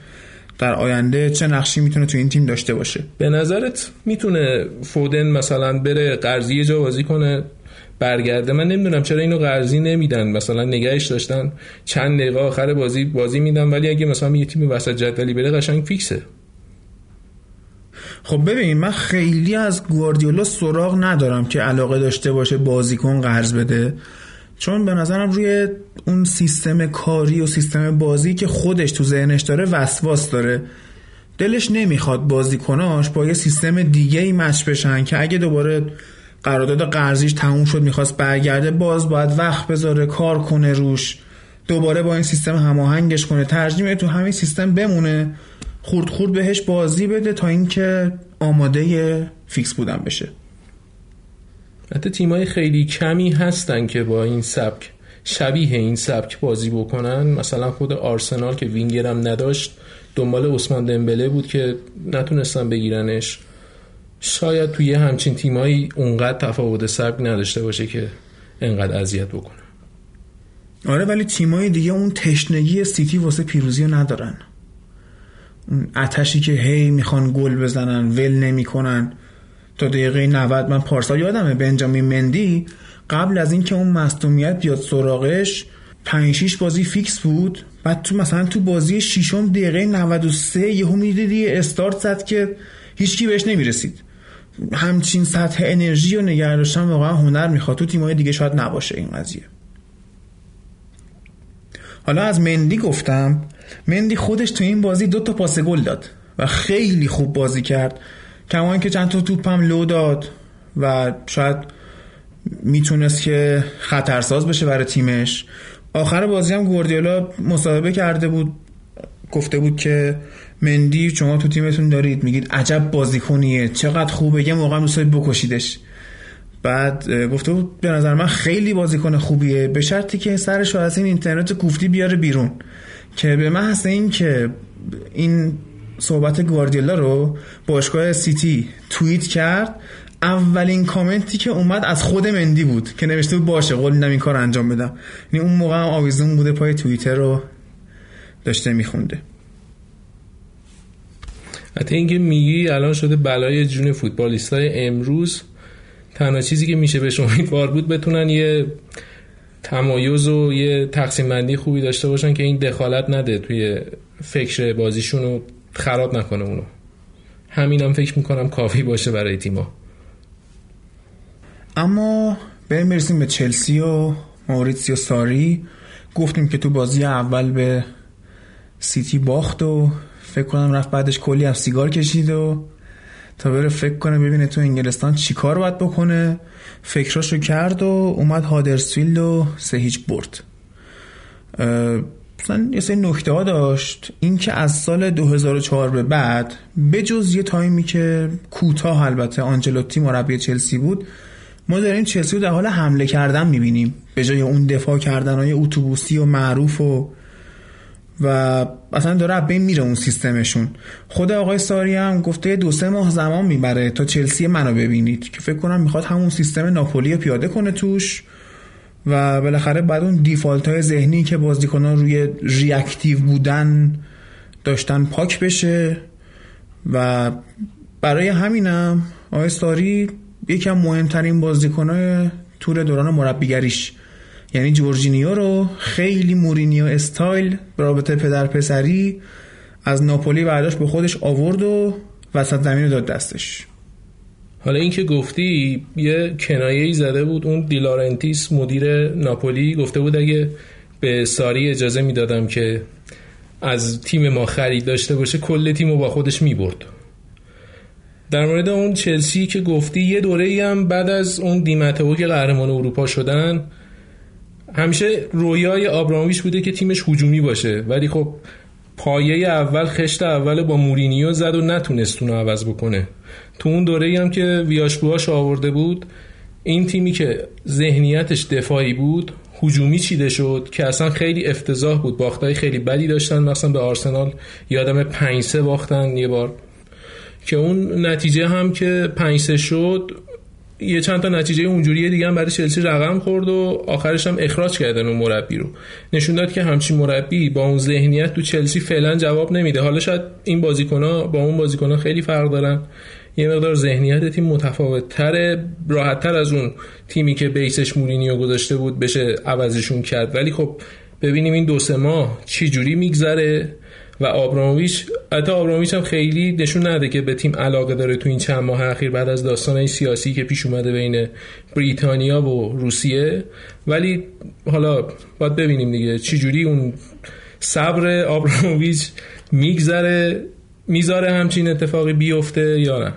در آینده چه نقشی می‌تونه تو این تیم داشته باشه. به نظرت می‌تونه فودن مثلا بره قرضی جا بازی کنه؟ برگرده. من نمی‌دونم چرا اینو قرضی نمیدن. مثلا نگهش داشتن. چند دقیقه آخر بازی بازی میدن. ولی اگه مثلا یه تیم وسط جدولی بره قشنگ فیکسه. خب ببین من خیلی از گواردیولا سراغ ندارم که علاقه داشته باشه بازیکن قرض بده. چون به نظرم روی اون سیستم کاری و سیستم بازی که خودش تو ذهنش داره وسواس داره. دلش نمی‌خواد بازیکناش با یه سیستم دیگه ای مچ بشن که اگه دوباره قرارداد قرضیش تموم شد می‌خواست برگرده باز باید وقت بذاره کار کنه روش دوباره با این سیستم هماهنگش کنه ترجیح تو همین سیستم بمونه خورد خورد بهش بازی بده تا اینکه آماده فیکس بودن بشه. حتی تیمای خیلی کمی هستن که با این سبک شبیه این سبک بازی بکنن. مثلا خود آرسنال که وینگرم نداشت دنبال عثمان دمبله بود که نتونستن بگیرنش. شاید توی همچین تیمایی اونقدر تفاوت سبک نداشته باشه که انقدر اذیت بکنه. آره ولی تیمای دیگه اون تشنگی سیتی واسه پیروزی رو ندارن. اون اتشی که هی می‌خوان گل بزنن ول نمی‌کنن. تا دقیقه 90 من پارسال یادمه. بنجامین مندی قبل از اینکه اون مصدومیت بیاد سراغش 5 6 بازی فیکس بود. بعد تو مثلا تو بازی ششم دقیقه 93 یهو می‌دیدی استارت زد که هیچکی بهش نمی‌رسید. همچین سطح انرژی و نگه داشتن واقعا هنر می‌خواد. تو تیمای دیگه شاید نباشه این قضیه. حالا از مندی گفتم. مندی خودش تو این بازی دو تا پاس گل داد و خیلی خوب بازی کرد. کمان که چند تا توپم لو داد و شاید می‌تونست که خطرساز بشه برای تیمش. آخر بازی هم گوردیولا مصاحبه کرده بود گفته بود که مندی شما تو تیمتون دارید. میگید عجب بازیکنیه چقدر خوبه یه موقع دوست بکشیدش. بعد گفته بود به نظر من خیلی بازیکن خوبیه به شرطی که سرش از این اینترنت کوفتی بیاره بیرون. که به من هست این که این صحبت گواردیولا رو باشگاه سیتی توییت کرد. اولین کامنتی که اومد از خود مندی بود که نوشته بود باشه قول میدم این کار انجام بدم. یعنی اون موقع هم آویزون بوده پای توییتر رو داشته میخونده. حتی اینکه میگی الان شده بلای جون فوتبالیستای امروز تنها چیزی که میشه بهش امیدوار بود بتونن یه تمایز و یه تقسیم بندی خوبی داشته باشن که این دخالت نده توی فکر بازیشون رو خراب نکنه اونو. همینم فکر می‌کنم کافی باشه برای تیما اما بریم برسیم به چلسی و موریتسیو ساری. گفتیم که تو بازی اول به سیتی باخت و فکر کنم رفت بعدش کلی هم سیگار کشید و تا بره فکر کنه ببینه تو انگلستان چیکار باید بکنه. فکراشو کرد و اومد هادرسفیلد و سه هیچ برد. مثلا یه سری نکته ها داشت. اینکه از سال 2004 به بعد بجز یه تایمی که کوتاه البته آنجلوتی مربی چلسی بود ما داریم چلسی رو در حال حمله کردن می‌بینیم. به جای اون دفاع کردن های اتوبوسی و معروف و و اصلا داره بین میره اون سیستمشون. خود آقای ساری هم گفته دو سه ماه زمان می‌بره تا چلسی منو ببینید که فکر کنم می‌خواد همون سیستم ناپولی پیاده کنه توش. و بالاخره بعد اون default های ذهنی که بازیکنان روی reactive بودن داشتن پاک بشه و برای همینم آقای ساری یکی از مهمترین بازیکنهای طول دوران مربیگریش. یعنی جورجینیو رو خیلی مورینیو استایل رابطه پدر پسری از ناپولی برداشت به خودش آورد و وسط زمین رو داد دستش. حالا اینکه گفتی یه کنایه ای زده بود. اون دلارنتیس مدیر ناپولی گفته بود اگه به ساری اجازه می‌دادم که از تیم ما خرید داشته باشه کل تیم رو با خودش می‌برد. در مورد اون چلسی که گفتی یه دوره ای هم بعد از اون دی متئو که قهرمان اروپا شدن همیشه رویای آبراموویچ بوده که تیمش هجومی باشه. ولی خب پایه اول خشت اول با مورینیو زد و نتونست اونو عوض بکنه. تو اون دوره هم که ویاشبوهاش آورده بود این تیمی که ذهنیتش دفاعی بود هجومی چیده شد که اصلا خیلی افتضاح بود. باختای خیلی بدی داشتن مثلا به آرسنال یادم پنج باختن یه بار. که اون نتیجه هم که پنج شد یه چند تا نتیجه اونجوری دیگه هم برای چلسی رقم خورد و آخرش هم اخراج کردن اون مربی رو. نشون داد که همچین مربی با اون ذهنیت تو چلسی فعلا جواب نمیده. حالا شاید این بازیکن‌ها با اون بازیکن‌ها خیلی فرق دارن. یه مقدار ذهنیت تیم متفاوت تره راحت تر از اون تیمی که بیسش مورینیو گذاشته بود بشه عوضشون کرد. ولی خب ببینیم این دو سه ماه چی جوری میگذره و آبرامویچ حتی آبرامویچ هم خیلی نشون نده که به تیم علاقه داره تو این چند ماه اخیر بعد از داستان سیاسی که پیش اومده بین بریتانیا و روسیه. ولی حالا باید ببینیم دیگه چی جوری اون صبر آبرامویچ میگذره می‌ذاره همچین اتفاقی بیفته یا نه.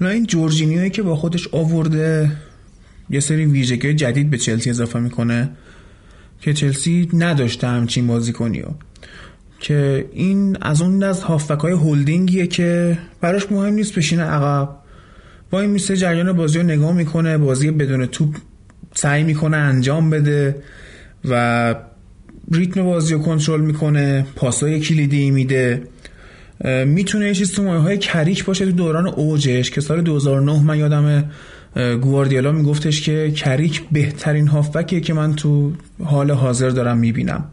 نه این جورجینیوی که با خودش آورده یه سری ویژگی جدید به چلسی اضافه می‌کنه که چلسی نداشته همچین بازیکنی که این از اون از هافبک های هولدینگیه که براش مهم نیست بشینه عقب. با این میسه جریان بازی رو نگاه می‌کنه بازی بدون توپ سعی می‌کنه انجام بده و ریتم بازی رو کنترل می‌کنه پاسای کلیدی میده. می‌تونه یه چیز تو های کریک باشه تو دوران اوجش که سال 2009 من یادم گواردیولا میگفتش که کریک بهترین هافبکیه که من تو حال حاضر دارم می‌بینم.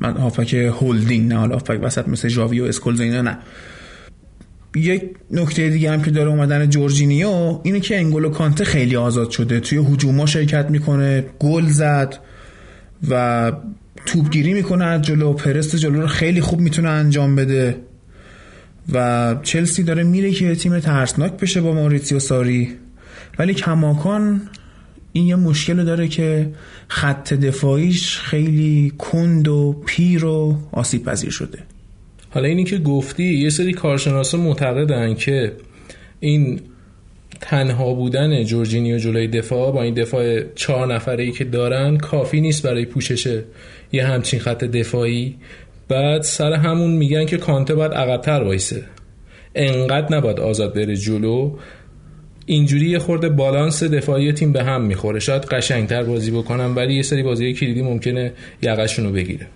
من هافبک هولدینگ نه حالا هافبک وسط مثل جاوی و اسکولز اینا نه. یک نکته دیگه هم که داره اومدن جورجینیو اینه که انگولو کانته خیلی آزاد شده. توی هجوما شرکت می‌کنه گل زد و توپگیری می‌کنه جلو. پرست جلو رو خیلی خوب می‌تونه انجام بده. و چلسی داره میره که تیم ترسناک بشه با موریتسیو ساری. ولی کماکان این یه مشکل داره که خط دفاعیش خیلی کند و پیر و آسیب پذیر شده. حالا اینی که گفتی یه سری کارشناسا معتقدن که این تنها بودن جورجینیو جلوی دفاع با این دفاع چهار نفره ای که دارن کافی نیست برای پوشش یه همچین خط دفاعی. بعد سر همون میگن که کانته باید عقبتر وایسه. انقدر نباید آزاد بره جلو. اینجوری یه خورده بالانس دفاعی تیم به هم می‌خوره. شاید قشنگتر بازی بکنم ولی یه سری بازی کلیدی ممکنه یقشون رو بگیره.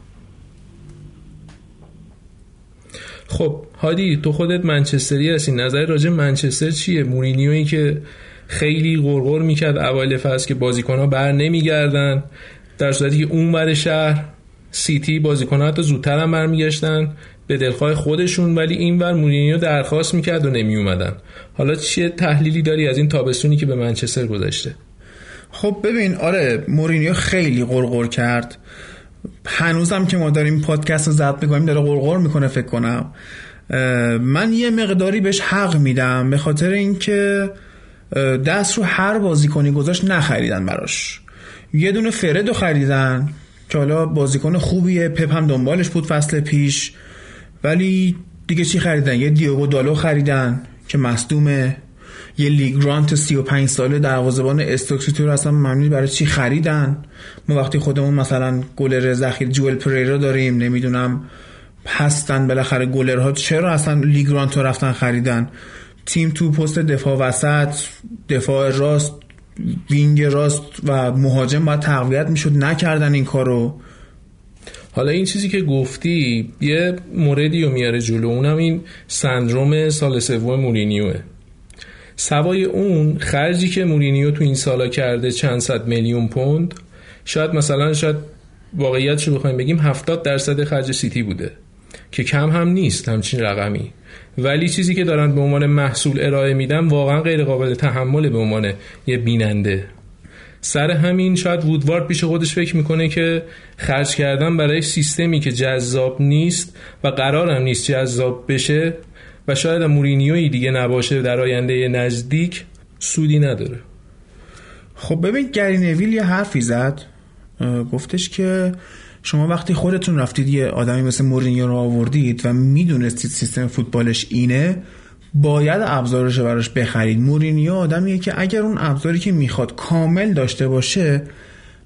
خب هادی تو خودت منچستری هستی. نظر راجع منچستر چیه؟ مورینیویی که خیلی غرغر می‌کرد اوایل فصل که بازیکنها بر نمیگردن در صورتی که اون بر شهر سیتی بازیکنها حتی زودتر هم برمیگشتن به دلخواه خودشون ولی این ور مورینیو درخواست می‌کرد و نمی اومدن حالا چیه تحلیلی داری از این تابستونی که به منچستر گذشته خب ببین آره مورینیو خیلی غرغر کرد. هنوزم که ما داریم پادکست رو ضبط می‌کنیم داره غرغر می‌کنه فکر کنم. من یه مقداری بهش حق میدم به خاطر اینکه دست رو هر بازیکنی گذاشت نخریدن براش. یه دونه فرد خریدن. که حالا بازیکن خوبیه. پپ هم دنبالش بود فصل پیش. ولی دیگه چی خریدن؟ یه دیوگو دالو خریدن که مصدومه. یه لیگرانت 35 ساله دروازه‌بان استوک رو اصلا ممنون برای چی خریدن؟ ما وقتی خودمون مثلا گلر ذخیر جوئل پریرا داریم نمی‌دونم هستن بالاخره گلرها. چرا اصلا لیگرانت رو رفتن خریدن؟ تیم تو پست دفاع وسط دفاع راست وینگ راست و مهاجم باید تقویت می‌شد نکردن این کارو. حالا این چیزی که گفتی یه موردی رو میاره جلو اونم این سندروم سال سوم مورینیوه. سوای اون خرجی که مورینیو تو این سالا کرده چند صد میلیون پوند شاید مثلا شاید واقعیت رو بخوایم بگیم 70 درصد خرج سیتی بوده که کم هم نیست همچین رقمی. ولی چیزی که دارن به عنوان محصول ارائه میدن واقعا غیر قابل تحمل به عنوان یه بیننده. سر همین شاید وودوارد پیش خودش فکر می‌کنه که خرج کردن برای سیستمی که جذاب نیست و قرارم نیست جذاب بشه و شاید مورینیوی دیگه نباشه در آینده نزدیک سودی نداره. خب ببین گری نویل یه حرفی زد گفتش که شما وقتی خودتون رفتید یه آدمی مثل مورینیو رو آوردید و می‌دونستید سیستم فوتبالش اینه باید ابزارش براش بخرید. مورینیو آدمیه که اگر اون ابزاری که می‌خواد کامل داشته باشه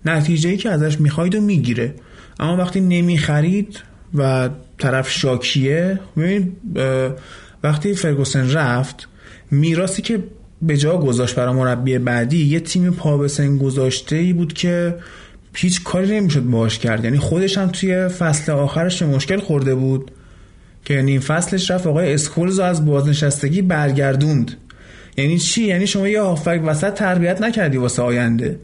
نتیجه ای که ازش می‌خواید و می‌گیره. اما وقتی نمی‌خرید و طرف شاکیه ببین وقتی فرگوسن رفت میراسی که به جا گذاشت برای مربی بعدی یه تیم پا به گذاشته ای بود که هیچ کاری نمی‌شد باش کرد. یعنی خودش هم توی فصل آخرش مشکل خورده بود که نیم فصلش رفت. آقای اسکولز از بازنشستگی برگردوند. یعنی چی؟ یعنی شما یه هافبک وسط تربیت نکردی واسه آینده.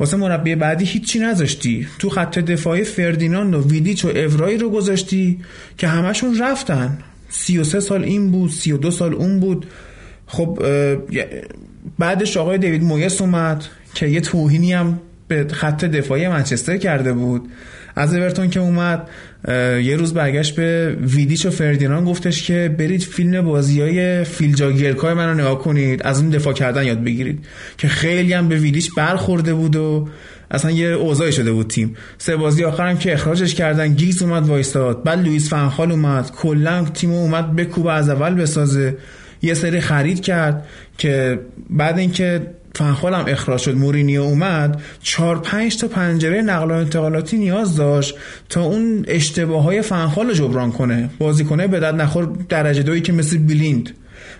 واسه مربی بعدی هیچی نذاشتی. تو خط دفاعی فردیناند و ویدیچ و اورایی رو گذاشتی که همشون رفتن. 33 سال این بود 32 سال اون بود. خب بعدش آقای دیوید مویس اومد که یه توهینی هم به خط دفاعی منچستر کرده بود. از اورتون که اومد یه روز برگشت به ویدیچ و فردینان گفتش که برید فیلم بازی های فیلجا گرکای من رو نگاه کنید از اون دفاع کردن یاد بگیرید. که خیلی هم به ویدیچ برخورده بود و اصلا یه اوضاعی شده بود تیم. سه بازی آخرم که اخراجش کردن گیگز اومد وایستاد بعد لوئیس فنخال اومد کلا تیم اومد بکوبه از اول بسازه. یه سری خرید کرد که بعد اینکه فنخال هم اخراج شد. مورینیو اومد چهار پنج تا پنجره نقل و انتقالاتی نیاز داشت تا اون اشتباه های فنخال رو جبران کنه. بازیکنه به درد نخور درجه دویی که مثل بلیند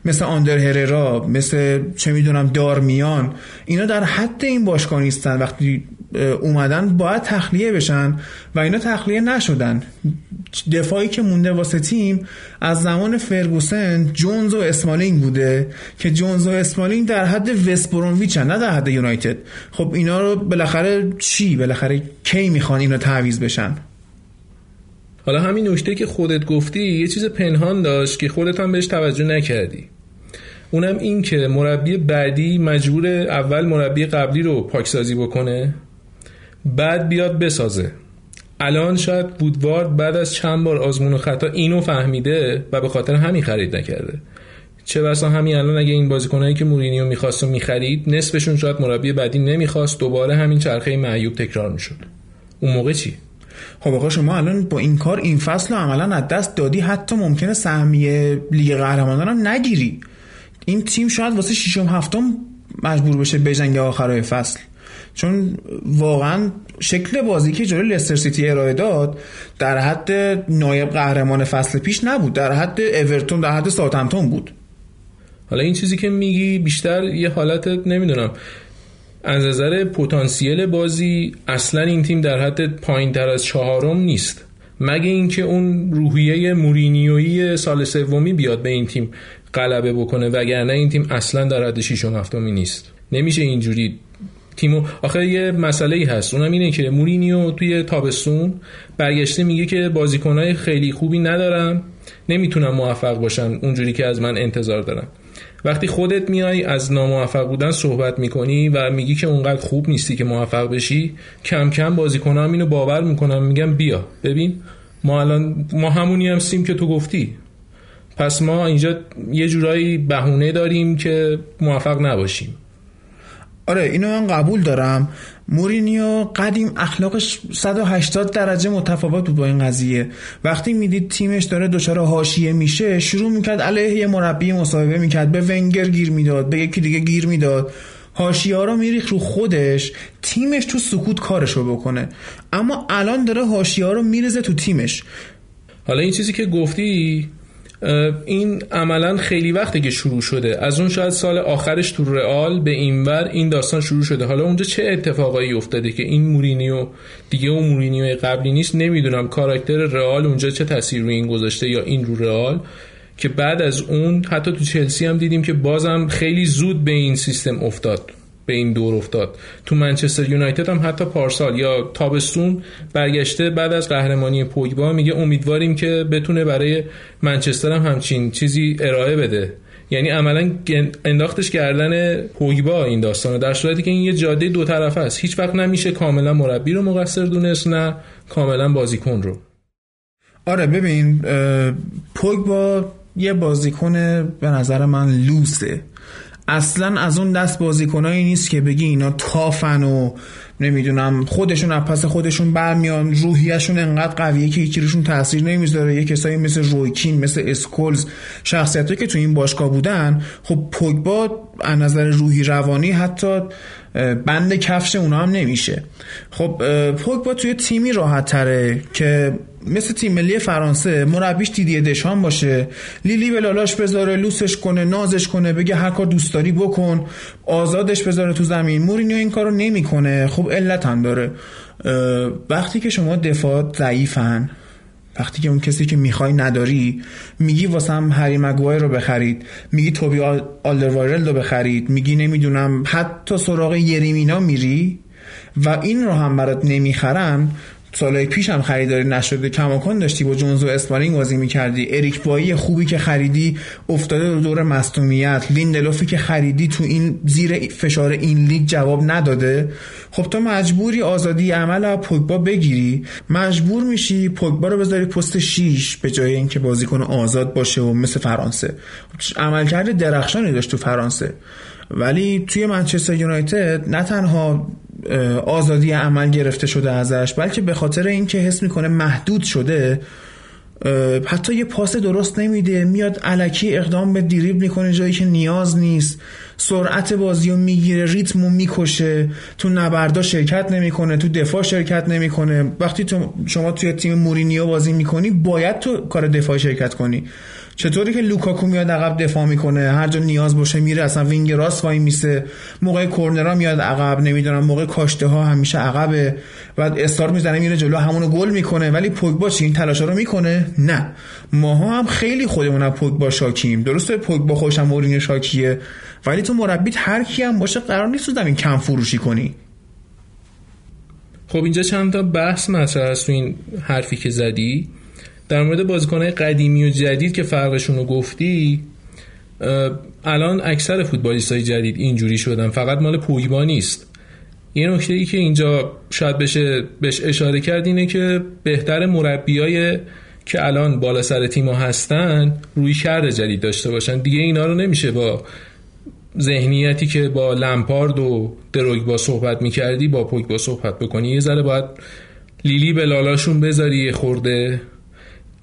مثل آندر هررا مثل چه می‌دونم دارمیان اینا در حد این باشگاه نیستن. وقتی اومدن باید تخلیه بشن و اینا تخلیه نشدن. دفاعی که مونده واسه تیم از زمان فرگوسن جونز و اسمالینگ بوده که جونز و اسمالینگ در حد وست نه در حد یونایتد. خب اینا رو بالاخره چی؟ بالاخره کی می‌خوان اینا تعویض بشن؟ حالا همین نکته که خودت گفتی یه چیز پنهان داشت که خودت هم بهش توجه نکردی. اونم این که مربی بعدی مجبور اول مربی قبلی رو پاکسازی بکنه. بعد بیاد بسازه. الان شاید وودوارد بعد از چند بار آزمون و خطا اینو فهمیده و به خاطر همین خرید نکرده. چه بسا همین الان اگه این بازیکنایی که مورینیو می‌خواست و می‌خرید نصفشون شاید مربی بعدی نمی‌خواست دوباره همین چرخه معیوب تکرار می‌شد. اون موقع چی؟ خب آقا شما الان با این کار این فصل رو عملا از دست دادی حتی ممکنه سهمیه لیگ قهرمانان هم نگیری. این تیم شاید واسه ششم هفتم مجبور بشه بجنگه آخرای فصل. چون واقعا شکل بازی که جلوی لستر سیتی ارائه داد در حد نایب قهرمان فصل پیش نبود در حد اورتون در حد ساوثهمپتون بود. حالا این چیزی که میگی بیشتر یه حالت نمی‌دونم. از نظر پتانسیل بازی اصلا این تیم در حد پایین تر از چهارم نیست. مگه اینکه اون روحیه مورینیویی سال سومی بیاد به این تیم غلبه بکنه وگرنه این تیم اصلا در حد ششم هفتمی نیست. نمیشه اینجوری تیمو آخه یه مسئله ای هست. اونم اینه که مورینیو توی تابستون برگشته میگه که بازیکنهای خیلی خوبی ندارم نمی‌تونم موفق باشم اونجوری که از من انتظار دارم. وقتی خودت میای از ناموفق بودن صحبت می‌کنی و میگی که اونقدر خوب نیستی که موفق بشی کم کم بازیکنام اینو باور می‌کنم میگم بیا. ببین ما الان ما همونی هم سیم که تو گفتی. پس ما اینجا یه جورایی بهونه داریم که موفق نباشیم. آره اینو من قبول دارم. مورینیو قدیم اخلاقش 180 درجه متفاوت بود با این قضیه. وقتی می‌دید تیمش داره دچار حاشیه میشه شروع می‌کرد علیه یه مربی مصاحبه می‌کرد به ونگر گیر می‌داد به یکی دیگه گیر می‌داد. حاشیه ها رو میریخ رو خودش تیمش تو سکوت کارشو بکنه. اما الان داره حاشیه ها رو میرزه تو تیمش. حالا این چیزی که گفتی این عملا خیلی وقته که شروع شده. از اون شاید سال آخرش تو رئال به اینور این داستان شروع شده. حالا اونجا چه اتفاقایی افتاده که این مورینیو دیگه اون مورینیو قبلی نیست؟ نمی‌دونم. کاراکتر رئال اونجا چه تاثیر روی این گذاشته یا این رو رئال؟ که بعد از اون حتی تو چلسی هم دیدیم که بازم خیلی زود به این سیستم افتاد. به این دور افتاد. تو منچستر یونایتد هم حتی پارسال یا تابستون برگشته بعد از قهرمانی پوگبا میگه امیدواریم که بتونه برای منچستر هم همچین چیزی ارائه بده. یعنی عملا انداختش کردن پوگبا این داستانه در صورتی که این یه جاده دو طرفه است. هیچ وقت نمیشه کاملا مربی رو مقصر دونست نه کاملا بازیکن رو. آره ببین پوگبا یه بازیکن به نظر من لوسه. اصلا از اون دست بازیکنایی نیست که بگی اینا تافن و نمی‌دونم خودشون از پس خودشون برمیان روحیشون انقدر قویه که هیچی روشون تاثیر نمی‌ذاره. یه کسایی مثل رویکین مثل اسکولز شخصیتی که تو این باشگاه بودن خب پوگبا از نظر روحی روانی حتی بند کفش اونا هم نمیشه. خب پوگبا توی تیمی راحت تره که مثل تیم ملی فرانسه مربیش دیدی دشان باشه. لیلی به لالاش بذاره لوسش کنه نازش کنه بگه هر کار دوست داری بکن. آزادش بذاره تو زمین. مورینیو این کارو نمی‌کنه. خب علت هم داره وقتی که شما دفاع ضعیفن وقتی که اون کسی که می‌خوای نداری میگی واسم هری مگوایر رو بخرید. میگی توبی آلدروایرل رو بخرید. میگی نمی‌دونم حتی سراغ یریمینا میری و این رو هم برات نمی‌خرن. سالهای پیش هم خریداری نشده کماکان داشتی با جونز و اسمالینگ بازی می‌کردی. اریک بایی خوبی که خریدی افتاده دو دور مصدومیت لیندلوفی که خریدی تو این زیر فشار این لیگ جواب نداده. خب تو مجبوری آزادی عمل از پوگبا بگیری. مجبور میشی پوگبا رو بذاری پست 6 به جای اینکه بازیکن آزاد باشه و مثل فرانسه. عملکرد درخشانی داشت تو فرانسه. ولی توی منچستر یونایتد نه تنها آزادی عمل گرفته شده ازش بلکه به خاطر اینکه حس می‌کنه محدود شده حتی یه پاس درست نمیده میاد علکی اقدام به دیریب می‌کنه جایی که نیاز نیست سرعت بازی رو می‌گیره ریتم رو می‌کشه تو نبردا شرکت نمی‌کنه تو دفاع شرکت نمی‌کنه. وقتی تو شما توی تیم مورینیو بازی می‌کنی باید تو کار دفاع شرکت کنی. چطوری که لوکاکو میاد عقب دفاع می‌کنه؟ هر جا نیاز باشه میره اصلا وینگ راست وای میسه. موقع کورنرا میاد عقب نمی‌دونم موقع کاشته ها همیشه عقبه. بعد استارت می‌زنه میره جلو همونو گل می‌کنه. ولی پوگبا چی؟ این تلاشا رو می‌کنه؟ نه. ماها هم خیلی خودمون از پوگبا شاکیم. درسته پوگبا خودشم مورینیو شاکیه. ولی تو مربیت هر کی هم باشه قرار نیست زمین کم فروشی کنی. خب اینجا چند تا بحث مطرح است تو این حرفی که زدی. در مورد بازیکنهای قدیمی و جدید که فرقشون رو گفتی الان اکثر فوتبالیست های جدید اینجوری شدن. فقط مال پویبا نیست. یه نکته ای که اینجا شاید بشه بهش اشاره کرد اینه که بهتر مربیای که الان بالا سر تیما هستن روی کرد جدید داشته باشن. دیگه اینا رو نمیشه با ذهنیتی که با لمپارد و دروگبا صحبت می‌کردی با با صحبت بکنی. یه ذره باید لیلی به لالاشون بذاری خورده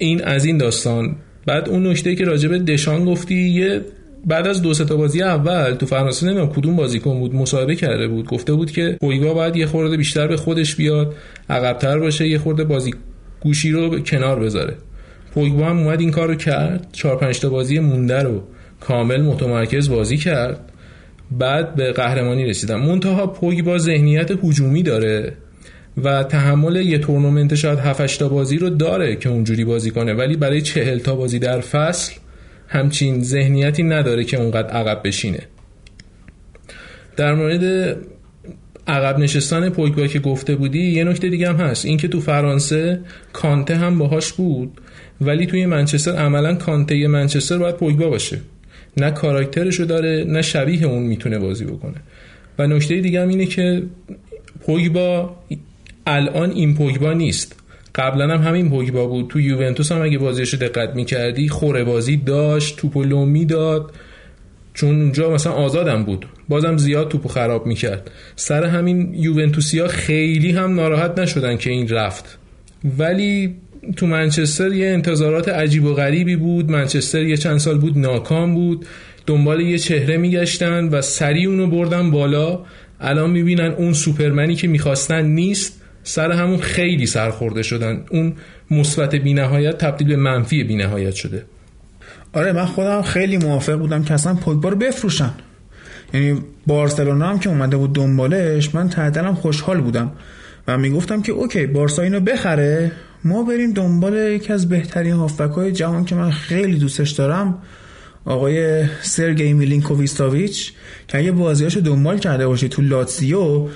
این از این داستان. بعد اون نکته که راجب دشان گفتی یه بعد از دو تا بازی اول تو فرانسه نمی‌دونم کدوم بازیکن بود مصاحبه کرده بود. گفته بود که پویگا باید یه خورده بیشتر به خودش بیاد عقبتر باشه یه خورده بازی گوشی رو کنار بذاره. پویگا هم اومد این کار رو کرد. چهار پنج تا بازی مونده رو کامل متمرکز بازی کرد. بعد به قهرمانی رسیدن منتها پویگا ذهنیت هجومی داره. و تحمل یه تورنمنت شاید 7 تا بازی رو داره که اونجوری بازی کنه. ولی برای 40 تا بازی در فصل همچین ذهنیتی نداره که اونقدر عقب بشینه. در مورد عقب نشستن پوگبا که گفته بودی یه نکته دیگه هم هست. اینکه تو فرانسه کانته هم باهاش بود ولی توی منچستر عملا کانته منچستر باید پوگبا باشه. نه کاراکترشو داره نه شبیه اون می‌تونه بازی بکنه. و نکته دیگه هم اینه که پوگبا الان این پوگبا نیست. قبلا هم همین پوگبا بود. تو یوونتوس هم اگه بازیشو دقت می‌کردی خوره بازی داشت توپو لو می‌داد چون اونجا مثلا آزادم بود. بازم زیاد توپو خراب می‌کرد. سر همین یوونتوسیا خیلی هم ناراحت نشدن که این رفت. ولی تو منچستر یه انتظارات عجیب و غریبی بود. منچستر یه چند سال بود ناکام بود. دنبال یه چهره میگشتن و سریع اونو بردن بالا. الان می‌بینن اون سوپرمنی که می‌خواستن نیست. سر همون خیلی سرخورده شدن. اون مثبت بینهایت تبدیل به منفی بینهایت شده. آره من خودم خیلی موافق بودم که اصلا پوگبا رو بفروشن. یعنی بارسلونا هم که اومده بود دنبالش من تعدلم خوشحال بودم و می‌گفتم که اوکی بارسا اینو بخره ما بریم دنبال یکی از بهترین هافبک جهان که من خیلی دوستش دارم آقای سرگی میلینکوویستاویچ که اگه بازیاشو دنبال کرده باشی تو لاتسیو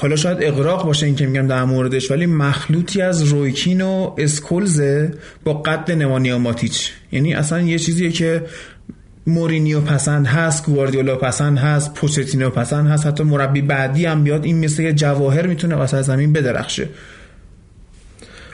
حالا شاید اقراق باشه این که میگم در موردش ولی مخلوطی از رویکین و اسکولزه با قد نوانیا ماتیچ. یعنی اصلا یه چیزیه که مورینیو پسند هست گواردیولا پسند هست پوچتینو پسند هست حتی مربی بعدی هم بیاد این مثل جواهر می‌تونه واسه زمین بدرخشه.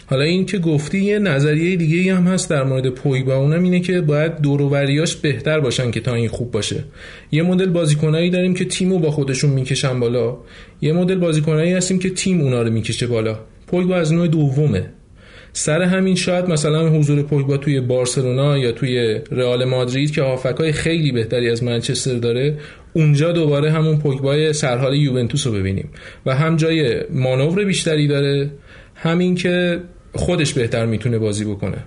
حالا این که گفتی یه نظریه دیگه هم هست در مورد پویبا اونم اینه که باید دوروبریاش بهتر باشن که تا این خوب باشه. یه مدل بازیکنایی داریم که تیمو با خودشون می‌کشن بالا. یه مدل بازیکنایی هستیم که تیم اونا رو می‌کشه بالا. پویبا از نوع دومه. سر همین شاید مثلا حضور پویبا توی بارسلونا یا توی رئال مادرید که هافکای خیلی بهتری از منچستر داره اونجا دوباره همون پویبای سرحال یوونتوس رو ببینیم. و هم جای مانور بیشتری داره. همین که خودش بهتر می‌تونه بازی بکنه.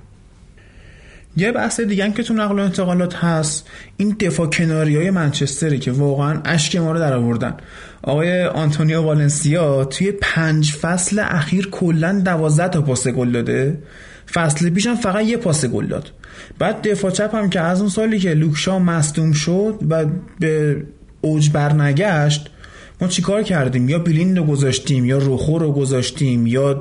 یه بحث دیگه هم که تو نقل و انتقالات هست این دفاع کناری های منچستری که واقعا اشک ما رو در آوردن. آقای آنتونیو والنسیا توی پنج فصل اخیر کلا دوازده تا پاس گل داده. فصل پیش هم فقط یه پاس گل داد. بعد دفاع چپ هم که از اون سالی که لوکشا مصدوم شد و به اوج برنگشت ما چیکار کردیم؟ یا بیلیند رو گذاشتیم یا روخو رو گذاشتیم یا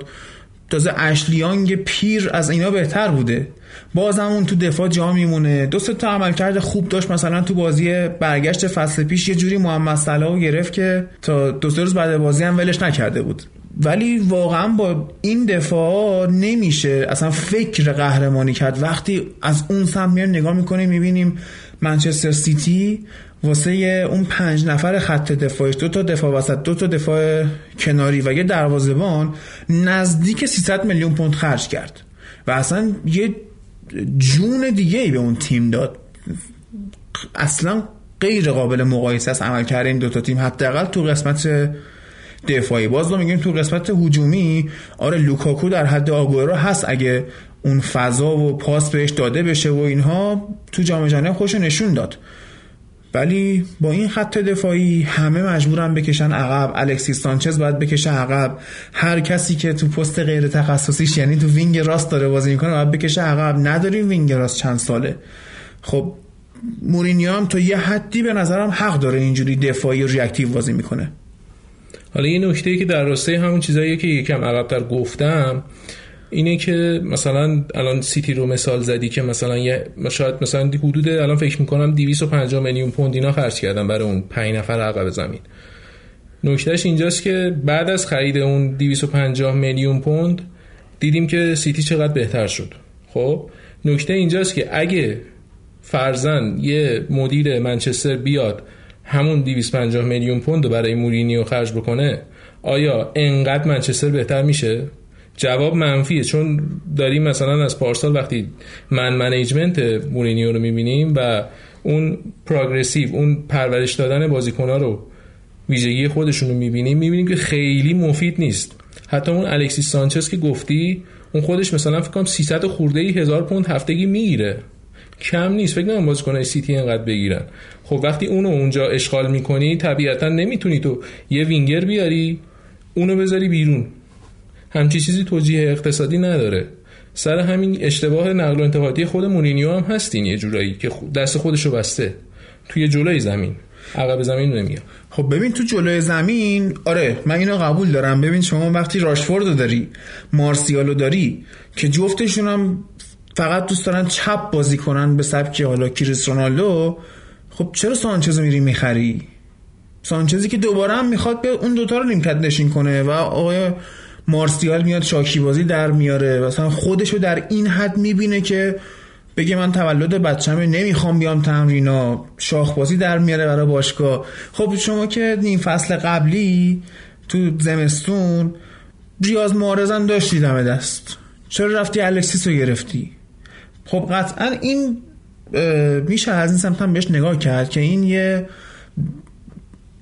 تازه اشلیانگ پیر از اینا بهتر بوده. بازم اون تو دفاع جا میمونه. دو تا عملکرد خوب داشت. مثلا تو بازی برگشت فصل پیش یه جوری محمد صلاح گرفت که تا دو روز بعد بازی هم ولش نکرده بود. ولی واقعا با این دفاع نمیشه اصلا فکر قهرمانی کرد. وقتی از اون سمت میان نگاه می‌کنیم می‌بینیم منچستر سیتی واسه اون پنج نفر خط دفاعش دو تا دفاع وسط دو تا دفاع کناری و یه دروازه‌بان نزدیک 300 میلیون پوند خرج کرد. و اصلا یه جون دیگه ای به اون تیم داد. اصلا غیر قابل مقایسه است عمل کرده این دوتا تیم. حداقل تو قسمت دفاعی. باز رو میگیم تو قسمت هجومی آره لوکاکو در حد آگورو هست اگه اون فضا و پاس بهش داده بشه و اینها تو جام جهانی خودشو نشون داد. ولی با این خط دفاعی همه مجبورن بکشن عقب. الکسیس سانچز باید بکشه عقب. هر کسی که تو پست غیر تخصصیش یعنی تو وینگ راست داره بازی می‌کنه باید بکشه عقب. نداریم وینگ راست چند ساله. خب مورینیو هم تا یه حدی به نظرم حق داره اینجوری دفاعی و reactive بازی می‌کنه. حالا یه نکته که در راستای همون چیزایی که یکم عقبتر گفتم اینه که مثلا الان سیتی رو مثال زدی که مثلا یه شاید مثلا حدود الان فکر می‌کنم 250 میلیون پوند اینا خرج کردن برای اون 5 نفر عقب زمین. نکتهش اینجاست که بعد از خرید اون 250 میلیون پوند دیدیم که سیتی چقدر بهتر شد. خب نکته اینجاست که اگه فرزن یه مدیر منچستر بیاد همون 250 میلیون پوند رو برای مورینیو خرج بکنه آیا انقدر منچستر بهتر میشه؟ جواب منفیه چون داریم مثلا از پارسال وقتی من management مورینیو رو می‌بینیم و اون progress و اون پرورش دادن بازیکن‌ها رو ویژگی خودشون رو می‌بینیم می‌بینیم که خیلی مفید نیست. حتی اون الکسیس سانچز که گفتی اون خودش مثلا فکر کنم 300 خورده ای هزار پوند هفتگی می‌گیره. کم نیست فکر نکنم بازیکنای سیتی انقدر بگیرن. خب وقتی اونو اونجا اشغال می‌کنی طبیعتا نمی‌تونی تو یه وینگر بیاری اونو بذاری بیرون. همچی چیزی توجیه اقتصادی نداره. سر همین اشتباه نقل و انتقادی خود مورینیو هم هستین یه جورایی که دست خودشو بسته. توی جلوی زمین. عقب زمین نمیاد. خب ببین تو جلوی زمین آره من اینو قبول دارم. ببین شما وقتی راشفوردو داری مارسیالو داری که جفتشون هم فقط دوست دارن چپ بازی کنن به سبک حالا کریس رونالدو خب چرا سانچز میری می‌خری؟ سانچزی که دوباره هم می‌خواد به اون دوتا رو نیمکت نشین کنه و آقای مارسیال میاد شاکی بازی در میاره. مثلا خودشو در این حد می‌بینه که بگه من تولد بچه‌مه نمی‌خوام بیام تمرینا شاخ بازی در میاره برای باشگاه. خب شما که این فصل قبلی تو زمستون ریاض معارضم داشتی دم دست. چرا رفتی الکسیس رو گرفتی؟ خب قطعا این میشه از این سمت هم بهش نگاه کرد که این یه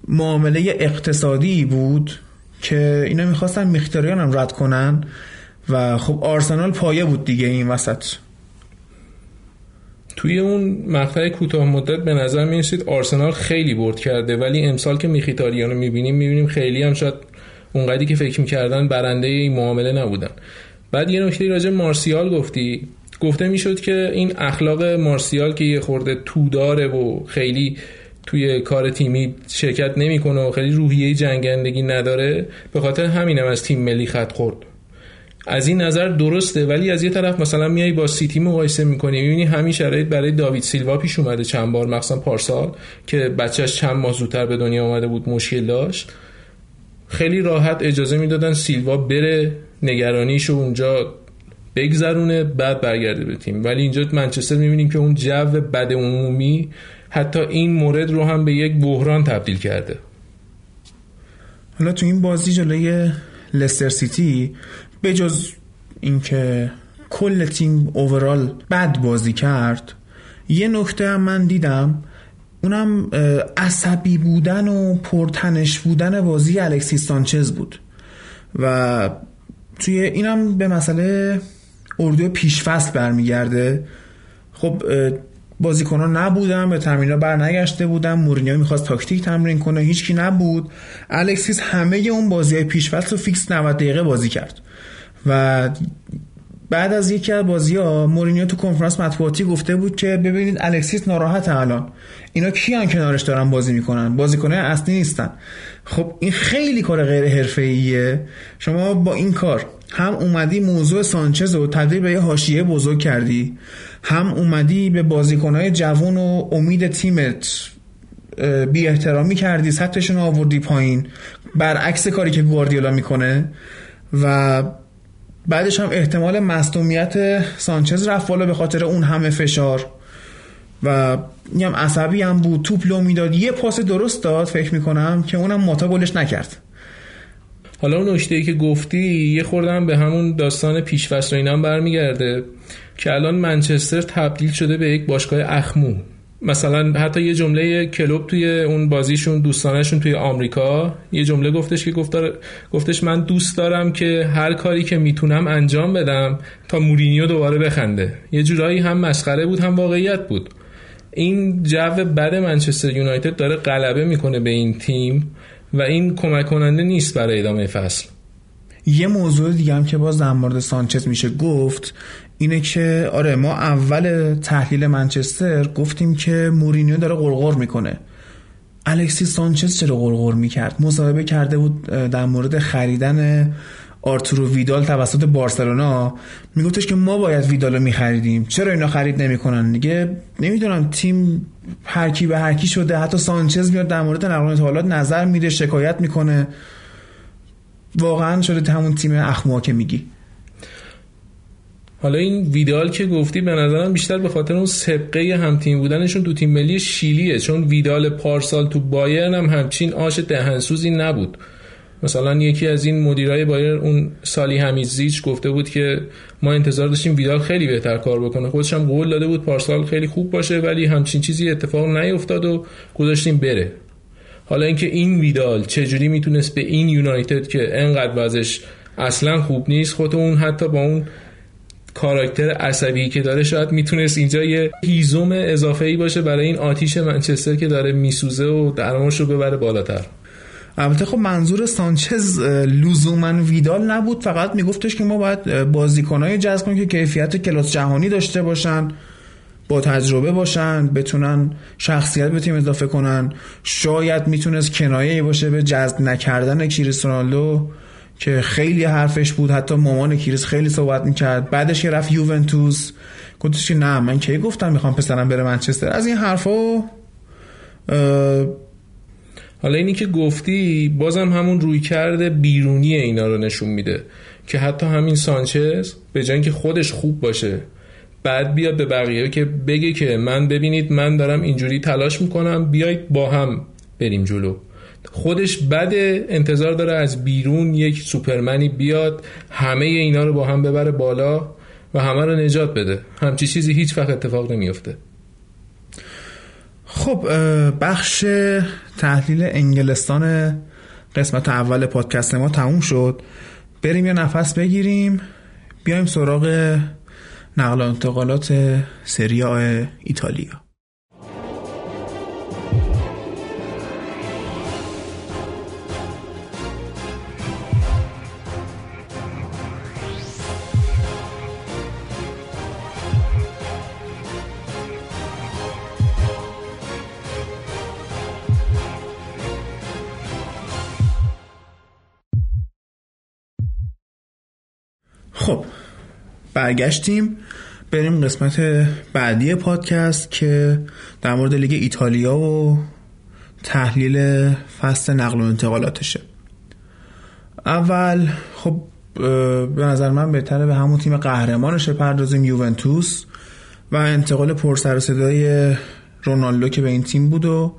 معامله اقتصادی بود. که اینا می‌خواستن میختاریان هم رد کنن و خب آرسنال پایه بود دیگه این وسط. توی اون مقطع کوتاه مدت به نظر می‌رسید آرسنال خیلی برد کرده ولی امسال که میخیتاریان رو می‌بینیم می‌بینیم خیلی هم شاید اونقدری که فکر می‌کردن برنده این معامله نبودن. بعد یه نکته راجع مارسیال گفتی. گفته می‌شد که این اخلاق مارسیال که یه خورده تو داره و خیلی توی کار تیمی شرکت نمی‌کنه و خیلی روحیه جنگندگی نداره. به خاطر همینم از تیم ملی خط خورد. از این نظر درسته ولی از یه طرف مثلا میای با سیتی مقایسه می‌کنی می‌بینی همین شرایط برای داوید سیلوا پیش اومده چند بار مخصوصا پارسال که بچهش چند ماه زودتر به دنیا آمده بود مشکل داشت. خیلی راحت اجازه می‌دادن سیلوا بره نگرانیشو اونجا بگذرونه بعد برگرده به تیم. ولی اینجا منچستر می‌بینیم که اون جو بد عمومی حتی این مورد رو هم به یک بحران تبدیل کرده. حالا تو این بازی جلوی لستر سیتی به جز اینکه کل تیم اوورال بد بازی کرد یه نکته هم من دیدم اونم عصبی بودن و پرتنش بودن بازی الکسیس سانچز بود. و توی اینم به مسئله اردو پیش فصل برمیگرده. خب ها نبودن به تمرین بر نگشته بودن مورینیو می‌خواست تاکتیک تمرین کنه هیچکی نبود. الکسیس همه اون بازی های پیش فصل رو فیکس 90 دقیقه بازی کرد. و بعد از یکی از بازی ها مورینیو تو کنفرانس مطبوعاتی گفته بود که ببینید الکسیس ناراحت الان. اینا کیان کنارش دارن بازی می‌کنن؟ بازیکنه اصلی نیستن. خب این خیلی کار غیر حرفه‌ایه. شما با این کار هم اومدی موضوع سانچز رو تبدیل به یه حاشیه بزرگ کردی. هم اومدی به بازیکنهای جوان و امید تیمت بی احترامی کردی سطحشون آوردی پایین. برعکس کاری که گواردیولا می‌کنه و بعدش هم احتمال مصدومیت سانچز رفت بالا به خاطر اون همه فشار. و هم عصبی هم بود توپ لو می‌داد یه پاس درست داد فکر می‌کنم که اونم ماتا گلش نکرد. حالا اون ای که گفتی یه خوردم به همون داستان پیشفست و اینا هم برمیگرده که الان منچستر تبدیل شده به یک باشگاه اخمو. مثلا حتی یه جمله کلوب توی اون بازیشون دوستانشون توی آمریکا یه جمله گفتش که گفتش من دوست دارم که هر کاری که می‌تونم انجام بدم تا مورینیو دوباره بخنده. یه جورایی هم مسخره بود هم واقعیت بود. این جو بد منچستر یونایتد داره غلبه می‌کنه به این تیم و این کمک کننده نیست برای ادامه فصل. یه موضوع دیگه هم که باز در مورد سانچز میشه گفت اینه که آره ما اول تحلیل منچستر گفتیم که مورینیو داره غرغر می‌کنه. الکسی سانچز چرا غرغر می‌کرد؟ مصاحبه کرده بود در مورد خریدن آرتورو ویدال توسط بارسلونا میگفتش که ما باید ویدالو میخریدیم. چرا اینا خرید نمی‌کنن؟ دیگه نمی‌دونم تیم هر کی به هر کی شده. حتی سانچز میاد در مورد نقل حالات نظر میده شکایت می‌کنه. واقعا شده همون تیم اخموا که میگی. حالا این ویدال که گفتی به نظرم بیشتر به خاطر اون سبقه هم تیم بودنشون تو تیم ملی شیلیه. چون ویدال پارسال تو بایرن هم همچین آش دهنسوزی نبود. مثلا یکی از این مدیرای بایر اون سالی همیزیچ گفته بود که ما انتظار داشتیم ویدال خیلی بهتر کار بکنه. خودش هم قول داده بود پارسال خیلی خوب باشه ولی همچین چیزی اتفاق نیفتاد و گذاشتیم بره. حالا اینکه این ویدال چجوری می‌تونست به این یونایتد که انقدر وضعش اصلا خوب نیست خود اون حتی با اون کاراکتر عصبی که داره شاید می‌تونست اینجا یه هیزوم اضافه ای باشه برای این آتیش منچستر که داره میسوزه و درماش رو ببره بالاتر. البته خب منظور سانچز لزوما ویدال نبود. فقط میگفتش که ما باید بازیکنهای جذب کنیم که کیفیت کلاس جهانی داشته باشن با تجربه باشن بتونن شخصیت به تیم اضافه کنن. شاید می‌تونست کنایه باشه به جذب نکردن کریس رونالدو که خیلی حرفش بود. حتی مامان کریس خیلی صحبت می‌کرد. بعدش که رفت یوونتوس گفتش که نه من کی گفتم می‌خوام پسرم بره منچستر. از این حرفا حالا اینی که گفتی بازم همون روی کرده بیرونی اینا رو نشون میده که حتی همین سانچز به جای که خودش خوب باشه بعد بیاد به بقیه که بگه که من ببینید من دارم اینجوری تلاش می‌کنم بیایید با هم بریم جلو. خودش بده انتظار داره از بیرون یک سوپرمنی بیاد همه اینا رو با هم ببره بالا و همه رو نجات بده. همچی چیزی هیچ وقت اتفاق نمیفته خب بخش تحلیل انگلستان قسمت اول پادکست ما تموم شد. بریم یه نفس بگیریم بیایم سراغ نقل و انتقالات سری ایتالیا. خب برگشتیم. بریم قسمت بعدی پادکست که در مورد لیگ ایتالیا و تحلیل فصل نقل و انتقالاتشه. اول خب به نظر من بهتره به همون تیم قهرمانش پردازیم یوونتوس. و انتقال پرسر صدای رونالدو که به این تیم بود و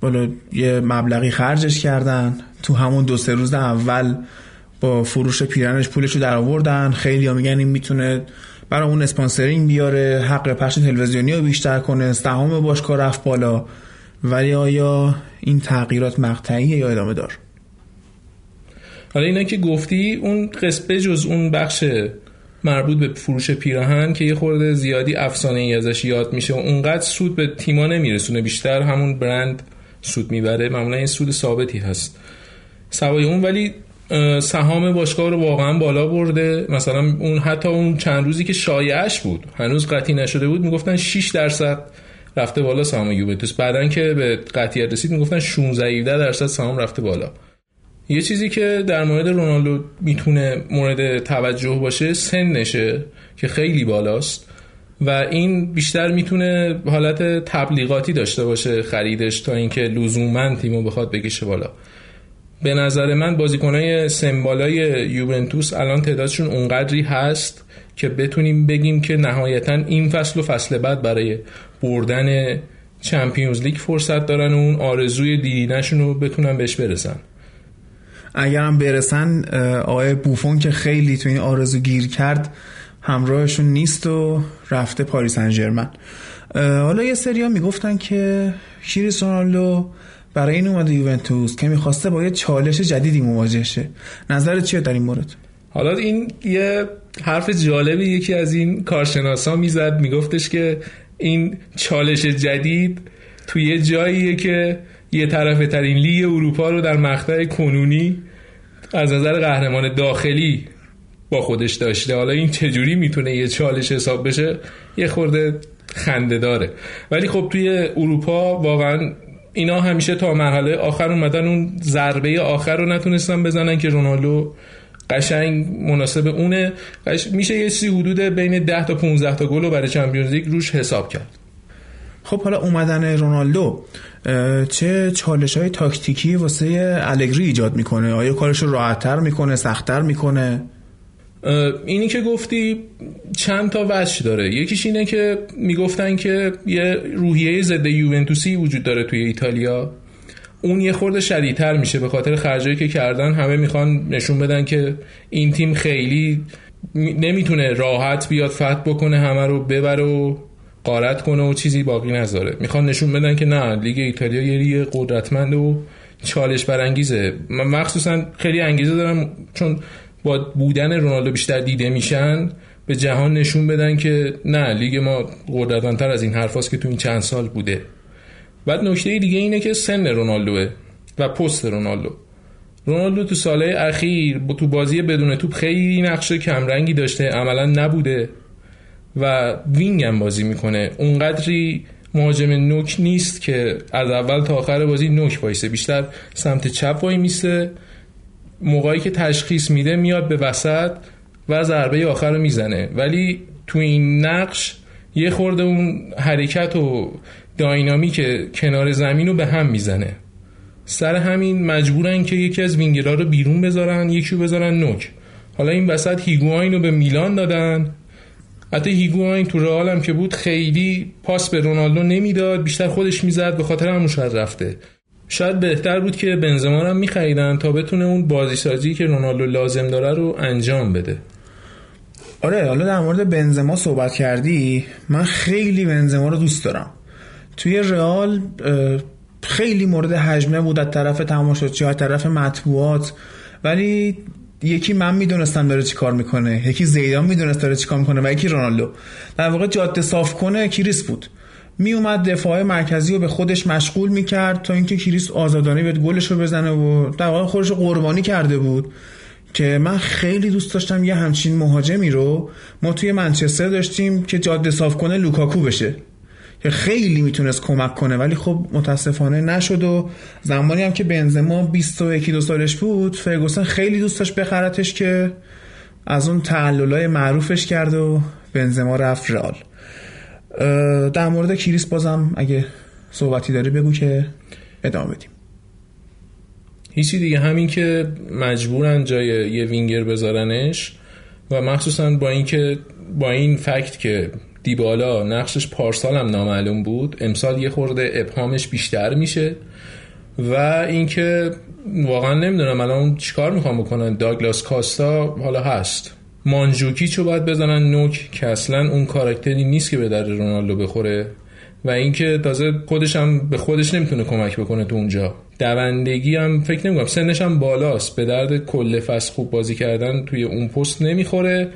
بالا یه مبلغی خرجش کردن. تو همون دو سه روز اول با فروش پیرنش پولش رو در آوردن خیلی ها میگن این می‌تونه برای اون اسپانسرینگ بیاره حق پخش تلویزیونی رو بیشتر کنه سهام باشگاه رفت بالا. ولی آیا این تغییرات مقطعیه یا ادامه دار؟ حالا اینا که گفتی اون قسمه جز اون بخش مربوط به فروش پیراهن که یه خورده زیادی افسانه ای ازش یاد میشه و اونقدر سود به تیما نمیرسونه. بیشتر همون برند سود می‌بره. معمولا این سود ثابتی هست. سوای اون ولی سهام باشگاه رو واقعا بالا برده. مثلا اون حتی اون چند روزی که شایعش بود هنوز قطعی نشده بود می‌گفتن 6 درصد رفته بالا سهام یوونتوس. بعدن که به قطعیت رسید می‌گفتن 16 درصد سهام رفته بالا. یه چیزی که در مورد رونالدو می‌تونه مورد توجه باشه سنشه که خیلی بالاست و این بیشتر می‌تونه حالت تبلیغاتی داشته باشه خریدش تا اینکه لزوما تیمو بخواد بکشه بالا. به نظر من بازیکنای سمبالای یوونتوس الان تعدادشون اونقدری هست که بتونیم بگیم که نهایتا این فصل و فصل بعد برای بردن چمپیونز لیگ فرصت دارن و اون آرزوی دیدینشون رو بتونن بهش برسن. اگرم برسن آقای بوفون که خیلی تو این آرزو گیر کرد همراهشون نیست و رفته پاریس انجرمن حالا یه سریا می‌گفتن که کریس رونالدو برای این اومده یوونتوس که می‌خواسته با یه چالش جدیدی مواجه شه. نظر چیه در این مورد؟ حالا این یه حرف جالبی یکی از این کارشناسا می‌زد میگفتش که این چالش جدید توی یه جاییه که یه طرف ترین لیگ اروپا رو در مقطع کنونی از نظر قهرمان داخلی با خودش داشته. حالا این چجوری می‌تونه یه چالش حساب بشه؟ یه خورده خنده داره. ولی خب توی اروپا واقعا اینا همیشه تا مرحله آخر اومدن اون ضربه آخر رو نتونستن بزنن که رونالدو قشنگ مناسب اونه. میشه یه سی حدود بین 10 تا 15 تا گل رو برای چمپیونز لیگ روش حساب کرد. خب حالا اومدن رونالدو چه چالش های تاکتیکی واسه الگری ایجاد می‌کنه؟ آیا کارش رو راحتتر می‌کنه سختتر می‌کنه؟ اینی که گفتی چند تا وجه داره. یکیش اینه که می‌گفتن که یه روحیه ضد یوونتوسی وجود داره توی ایتالیا. اون یه خورده شدیدتر میشه به خاطر خرجایی که کردن. همه می‌خوان نشون بدن که این تیم خیلی نمی‌تونه راحت بیاد فتح بکنه همه رو ببره و قارت کنه و چیزی باقی نذاره. می‌خوان نشون بدن که نه لیگ ایتالیا یه لیگ قدرتمند و چالش برانگیزه. مخصوصا خیلی انگیزه دارم چون با بودن رونالدو بیشتر دیده میشن به جهان نشون بدن که نه لیگ ما قدرتمندتر از این حرفاست که تو این چند سال بوده. بعد نکته دیگه اینه که سن رونالدوه و پست رونالدو. رونالدو تو ساله اخیر با تو بازی بدون توپ خیلی نقش کمرنگی داشته عملا نبوده و وینگ هم بازی می‌کنه. اونقدری مهاجم نوک نیست که از اول تا آخر بازی نوک وایسه. بیشتر سمت چپ وای میسه موقعی که تشخیص میده میاد به وسط و ضربه آخر رو می‌زنه. ولی تو این نقش یه خورده اون حرکت و داینامیک کنار زمین رو به هم می‌زنه. سر همین مجبورن که یکی از وینگرها رو بیرون بذارن یکی رو بذارن نوک. حالا این وسط هیگواین رو به میلان دادن. حتی هیگواین تو رئال هم که بود خیلی پاس به رونالدو نمی‌داد بیشتر خودش می‌زد به خاطر همون شاید رفته. شاید بهتر بود که بنزما رو میخریدن تا بتونه اون بازی سازی که رونالدو لازم داره رو انجام بده. آره حالا در مورد بنزما صحبت کردی؟ من خیلی بنزما رو دوست دارم. توی رئال خیلی مورد حجمه بود از طرف تماشاچی از طرف مطبوعات. ولی یکی من می‌دونستم داره چی کار می‌کنه یکی زیدان می‌دونست داره چی کار می‌کنه و یکی رونالدو. در واقع جاده صاف کنه کریس بود. می اومد دفاع مرکزی رو به خودش مشغول می‌کرد تا اینکه کریس آزادانه بیاد گلش رو بزنه و در واقع خودش رو قربانی کرده بود که من خیلی دوست داشتم یه همچین مهاجمی رو ما توی منچستر داشتیم که جاده صاف کنه لوکاکو بشه که خیلی می‌تونست کمک کنه ولی خب متاسفانه نشد و زمانی هم که بنزما 21 دو سالش بود فرگوسن خیلی دوست داشت بخرتش که از اون تعللای معروفش کرد و بنزما رفت رال در مورد کریس بازم اگه صحبتی داری بگو که ادامه بدیم. هیچی دیگه همین که مجبورن جای یه وینگر بذارنش و مخصوصا با اینکه با این فکت که دیبالا نقشش پارسال هم نامعلوم بود امسال یه خورده ابهامش بیشتر میشه و اینکه واقعا نمی‌دونم الان چیکار می‌خوام بکنن. داگلاس کاستا حالا هست. مانجوکی چو باید بزنن نوک که اصلا اون کاراکتری نیست که به در رونالدو بخوره و اینکه تازه خودش هم به خودش نمی‌تونه کمک بکنه تو اونجا. دوندگی هم فکر نمی‌کنم. سنش هم بالاست. به درد کل فصل خوب بازی کردن توی اون پست نمی‌خوره.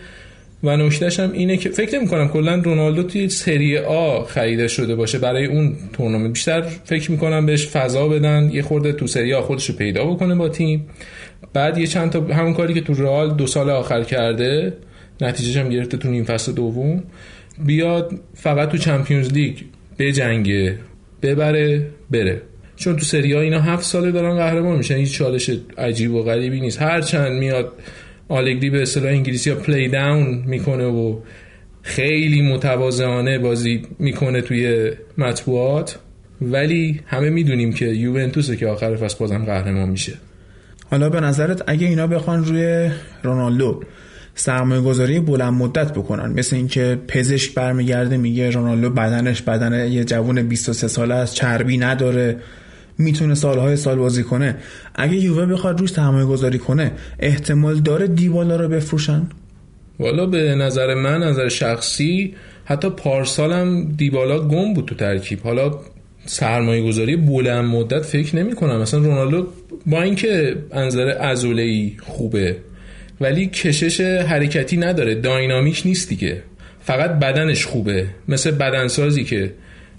و نکتهش هم اینه که فکر نمی کنم کلا رونالدو توی سری آ خریده شده باشه. برای اون تورنمنت. بیشتر فکر می‌کنم بهش فضا بدن. یه خورده تو سری آ خودش رو پیدا بکنه با تیم. بعد یه چند تا همون کاری که تو رئال دو سال آخر کرده نتیجهش هم گرفته تو نیم فصل دوم بیاد فقط تو چمپیونز لیگ بجنگه ببره بره. چون تو سری آ اینا هفت ساله دارن قهرمان میشن هیچ چالش عجیب و غریبی نیست. هر چند میاد آلگری به اصطلاح انگلیسی ها play down می‌کنه و خیلی متواضعانه بازی می‌کنه توی مطبوعات. ولی همه می‌دونیم که یوونتوسه که آخر فصل بازم قهرمان میشه. حالا به نظرت اگه اینا بخوان روی رونالدو سرمایه گذاری بلند مدت بکنن مثل اینکه پزشک برمیگرده میگه رونالدو بدنش بدن یه جوون 23 ساله است چربی نداره می‌تونه سالهای سال بازی کنه. اگه یووه بخواد روش سرمایه گذاری کنه احتمال داره دیبالا رو بفروشن؟ والا به نظر من نظر شخصی حتی پارسالم دیبالا گم بود تو ترکیب. حالا سرمایه گذاری بلند مدت فکر نمی کنم مثلا رونالدو با اینکه انظر ازوله خوبه ولی کشش حرکتی نداره. داینامیک نیست دیگه. فقط بدنش خوبه. مثل بدنسازی که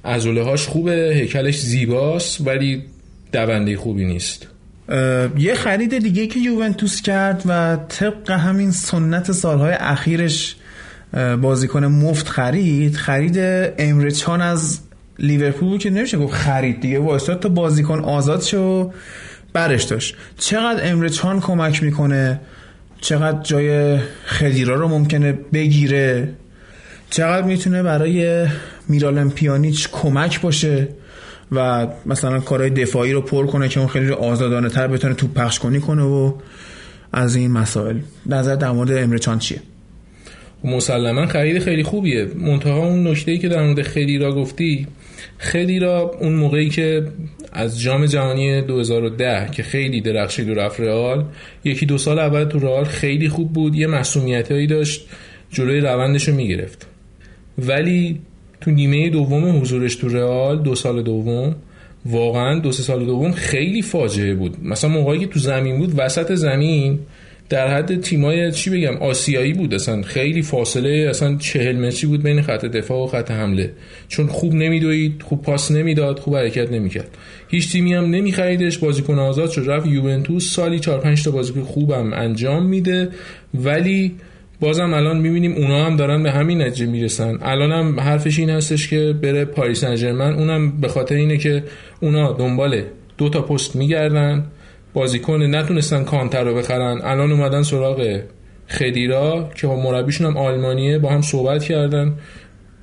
ازوله هاش خوبه هیکلش زیباست ولی دونده خوبی نیست. یه خرید دیگه که یوونتوس کرد و طبق همین سنت سالهای اخیرش بازیکن مفت خرید خرید امرچان از لیورپول که نمیشه گفت خرید دیگه وایستاد تا بازیکن آزاد شو برش داشت. چقدر امرچان کمک می‌کنه؟ چقدر جای خدیرا رو ممکنه بگیره؟ چقدر می‌تونه برای میرالم پیانیچ کمک باشه و مثلا کارهای دفاعی رو پر کنه که اون خیلی آزادانه تر بتونه توپ پخش کنی کنه و از این مسائل. نظر در مورد امرچان چیه؟ مسلما خرید خیلی خوبیه. منتها اون نکته که در مورد خیلی را گفتی خیلی را اون موقعی که از جام جهانی 2010 که خیلی درخشید و رفت رئال یکی دو سال اول تو رئال خیلی خوب بود یه مسئولیتایی داشت جلوی روندش رو می‌گرفت. ولی تو نیمه دوم حضورش تو رئال دو سال دوم واقعا دو سه سال دوم خیلی فاجعه بود. مثلا موقعی که تو زمین بود وسط زمین در حد تیمای چی بگم آسیایی بود. اصلا خیلی فاصله اصلا چهل متری بود بین خط دفاع و خط حمله. چون خوب نمیدوید خوب پاس نمی‌داد خوب حرکت نمی‌کرد. هیچ تیمی هم نمیخریدش. بازیکن آزاد شد رفت یوونتوس. سالی 4 5 تا بازیکن خوبم انجام میده. ولی بازم الان می‌بینیم اونا هم دارن به همین نتیجه می‌رسن. الان هم حرفش این هستش که بره پاریس سن اونم به خاطر اینه که اونا دنبال دو تا پست میگردن. بازیکن نتونستن کانتر رو بخرن. الان اومدن سراغ خدیرا که با مربیشون هم آلمانیه با هم صحبت کردن.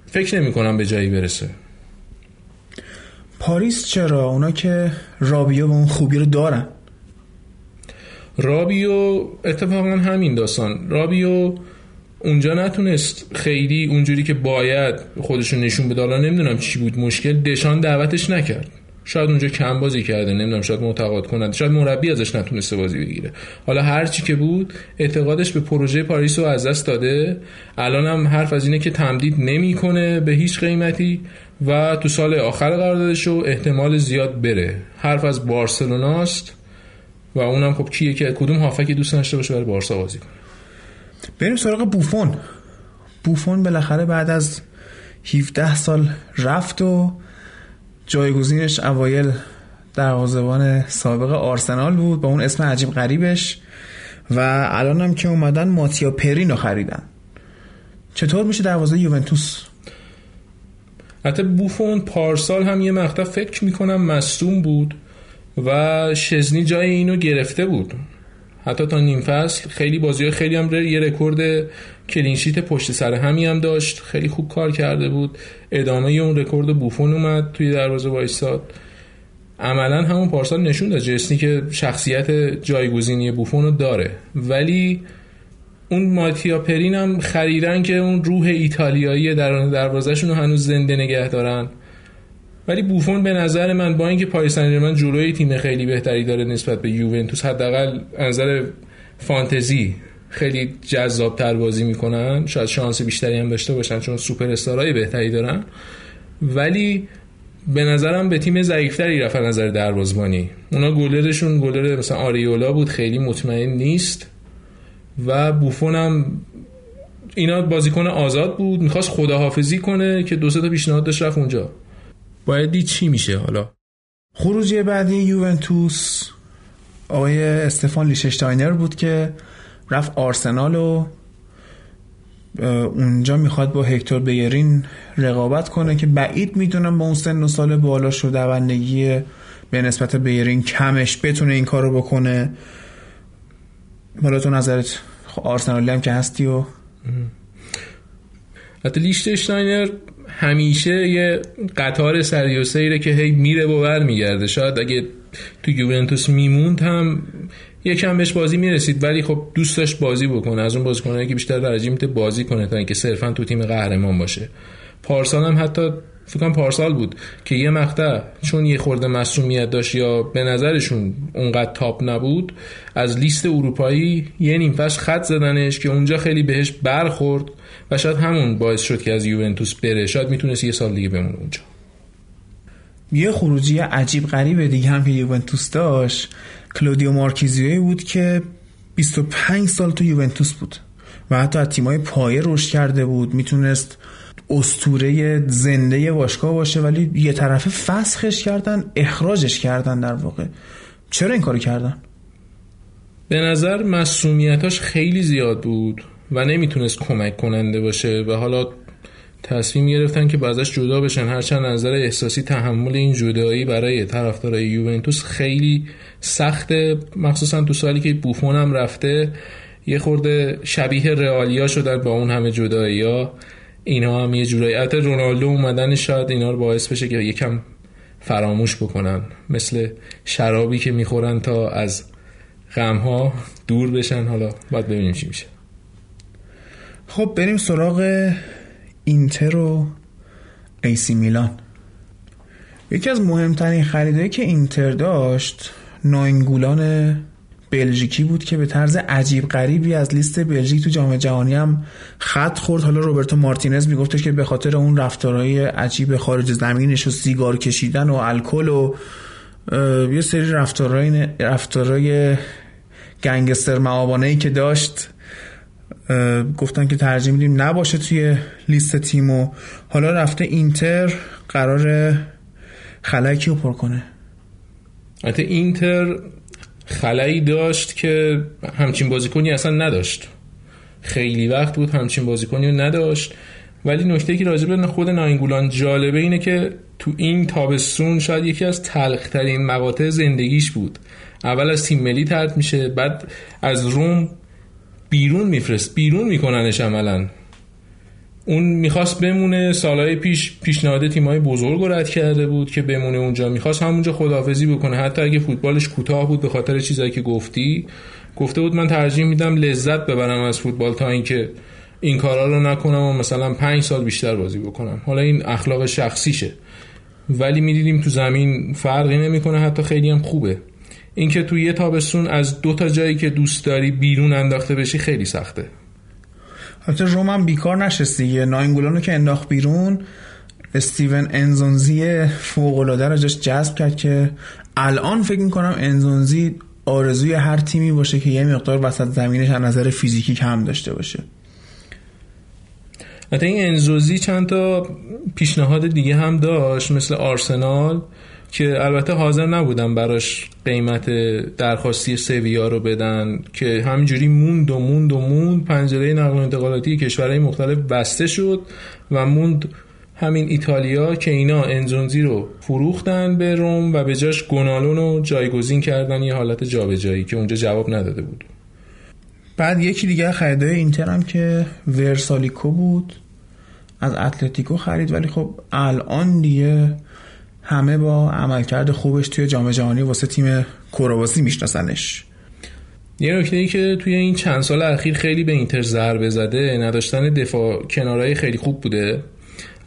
فکر نمی کنم به جایی برسه. پاریس چرا؟ اونا که رابیو و اون خوبی رو دارن. رابیو اتفاقا همین داستان. رابیو اونجا نتونست خیلی اونجوری که باید خودشون نشون بده. نمی‌دونم چی بود. مشکل دشان دعوتش نکرد. شاید اونجا کم بازی کرده نمی‌دونم شاید معتقد کنند شاید مربی ازش نتونسته بازی بگیره. حالا هر چی که بود اعتقادش به پروژه پاریس رو از دست داده. الان هم حرف از اینه که تمدید نمی‌کنه به هیچ قیمتی و تو سال آخر قراردادش رو احتمال زیاد بره. حرف از بارسلوناست و اونم خب کیه که کدوم هافک دوست داشته باشه برای بارسا بازی کنه. بریم سراغ بوفون. بوفون بالاخره بعد از 17 سال رفت و جایگزینش اوایل دروازه‌بان سابق آرسنال بود با اون اسم عجیب غریبش و الان هم که اومدن ماتیا پرینو خریدن. چطور میشه دروازه یوونتوس؟ حتی بوفون پارسال هم یه مقطع فکر می‌کنم مصوم بود و شزنی جای اینو گرفته بود. حتی تا نیم فصل خیلی بازی خیلی هم یه رکورد clean sheet پشت سر همی هم داشت. خیلی خوب کار کرده بود. ادامه اون رکورد بوفون اومد توی دروازه وایستاد عملا همون پارسال نشون داد جسنی که شخصیت جایگزینی بوفون رو داره. ولی اون ماتیا پرین هم خریدن که اون روح ایتالیایی در دروازهشون رو هنوز زنده نگه دارن. ولی بوفون به نظر من با اینکه پاریس سن ژرمن تیم خیلی بهتری داره نسبت به یوونتوس حداقل نظر فانتزی خیلی جذاب تر بازی می‌کنن. شاید شانس بیشتری هم داشته باشن چون سوپر استارای بهتری دارن. ولی به نظرم به تیم ضعیفتری رفت نظر دروازبانی اونا گلرشون گلر مثلا آریولا بود خیلی مطمئن نیست. و بوفون هم اینا بازیکن آزاد بود می‌خواست خداحافظی کنه که دو تا پیشنهاد داشت رفت اونجا. باید دید چی میشه حالا؟ خروجی بعدی یوونتوس آقای استفان لیشتشتاینر بود که رفت آرسنال و اونجا می‌خواد با هکتور بیرین رقابت کنه که بعید می‌دونم با اون سن و سال بالا شده دوندگی به نسبت بیرین کمش بتونه این کارو بکنه. حالا تو نظرت؟ خب آرسنالی هم که هستی و حتی لیشتشتاینر همیشه یه قطار سری و سیره که هی میره و بر میگرده. شاید اگه تو یوونتوس میموند هم یکم بهش بازی می‌رسید ولی خب دوست داشت بازی بکنه. از اون بازیکنایی که بیشتر میته بازی کنه تا اینکه صرفا تو تیم قهرمان باشه. پارسال هم حتی فکر پارسال بود که یه مقطع چون یه خورده مسئولیت داشت یا به نظرشون اونقدر تاپ نبود از لیست اروپایی یه نیم فصل خط زدنش که اونجا خیلی بهش برخورد و شاید همون باعث شد که از یوونتوس بره. شاید می‌تونست یه سال دیگه بمونه اونجا. یه خروجی عجیب غریب دیگه هم که یوونتوس داشت کلودیو مارکیزیوی بود که 25 سال تو یوونتوس بود و حتی از تیمای پایه رشد کرده بود. می‌تونست استوره زنده باشگاه باشه ولی یه طرفه فسخش کردن اخراجش کردن در واقع. چرا این کارو کردن؟ به نظر مسئولیتاش خیلی زیاد بود و نمی‌تونست کمک کننده باشه و حالا تصمیم گرفتن که بعضش جدا بشن. هرچند نظر احساسی تحمل این جدایی برای طرفدارای یوونتوس خیلی سخته. مخصوصا تو سالی که بوفون هم رفته یه خورده شبیه رئالیا شدن با اون همه جدایی ها اینا هم یه جورایی حتی رونالدو اومدن شاید اینا رو باعث بشه که یکم فراموش بکنن. مثل شرابی که می‌خورن تا از غمها دور بشن. حالا باید ببینیم چی میشه. خب بریم سراغ اینتر و ایسی میلان. یکی از مهمترین خریدهایی که اینتر داشت ناینگولان بلژیکی بود که به طرز عجیب غریبی از لیست بلژیک تو جام جهانی هم خط خورد. حالا روبرتو مارتینز میگفتش که به خاطر اون رفتارهای عجیب خارج زمینش و سیگار کشیدن و الکل و یه سری رفتارهای رفتارهای گنگستر معابانه ای که داشت گفتن که ترجیح میدیم نباشه توی لیست تیم و حالا رفته اینتر قرار خلکی رو پر کنه. حتی اینتر خلایی داشت که همچین بازیکنی اصلا نداشت. خیلی وقت بود همچین بازیکنی رو نداشت. ولی نکته که راجب خود ناینگولان جالبه اینه که تو این تابستون شاید یکی از تلخترین مقاطع زندگیش بود. اول از تیم ملی ترد میشه بعد از روم بیرون میفرست بیرون میکننش عملا. اون می‌خواست بمونه سالهای پیش پیشنهاد تیمای بزرگ رو رد کرده بود که بمونه اونجا. می‌خواست همونجا خداحافظی بکنه. حتی اگه فوتبالش کوتاه بود به خاطر چیزایی که گفتی گفته بود من ترجیح میدم لذت ببرم از فوتبال تا اینکه این کارا رو نکنم و مثلا پنج سال بیشتر بازی بکنم. حالا این اخلاق شخصیشه. ولی می‌دیدیم تو زمین فرقی نمی‌کنه. حتی خیلی هم خوبه. اینکه تو یه تابستون از دو تا جایی که دوست داری بیرون انداخته بشی خیلی سخته. حتی روم بیکار نشست دیگه. ناینگولانو که انداخت بیرون استیون انزونزی فوق العاده رو جذب کرد که الان فکر می‌کنم انزونزی آرزوی هر تیمی باشه که یه مقدار وسط زمینش از نظر فیزیکی کم داشته باشه. حتی این انزوزی چند تا پیشنهاد دیگه هم داشت مثل آرسنال. که البته حاضر نبودن براش قیمت درخواستی سویا رو بدن که همینجوری موند و موند و موند پنجره نقل و انتقالاتی کشورهای مختلف بسته شد و موند همین ایتالیا که اینا انزونزی رو فروختن به روم و به جاش گونالون رو جایگزین کردن یه حالت جابجایی که اونجا جواب نداده بود. بعد یکی دیگه خریدای اینتر هم که ورسالیکو بود از اتلتیکو خرید ولی خب الان دیگه همه با عملکرد خوبش توی جام جهانی واسه تیم کرواسی میشناسنش. یه نکته ای که توی این چند سال اخیر خیلی به اینتر ضربه زده نداشتن دفاع کنارهای خیلی خوب بوده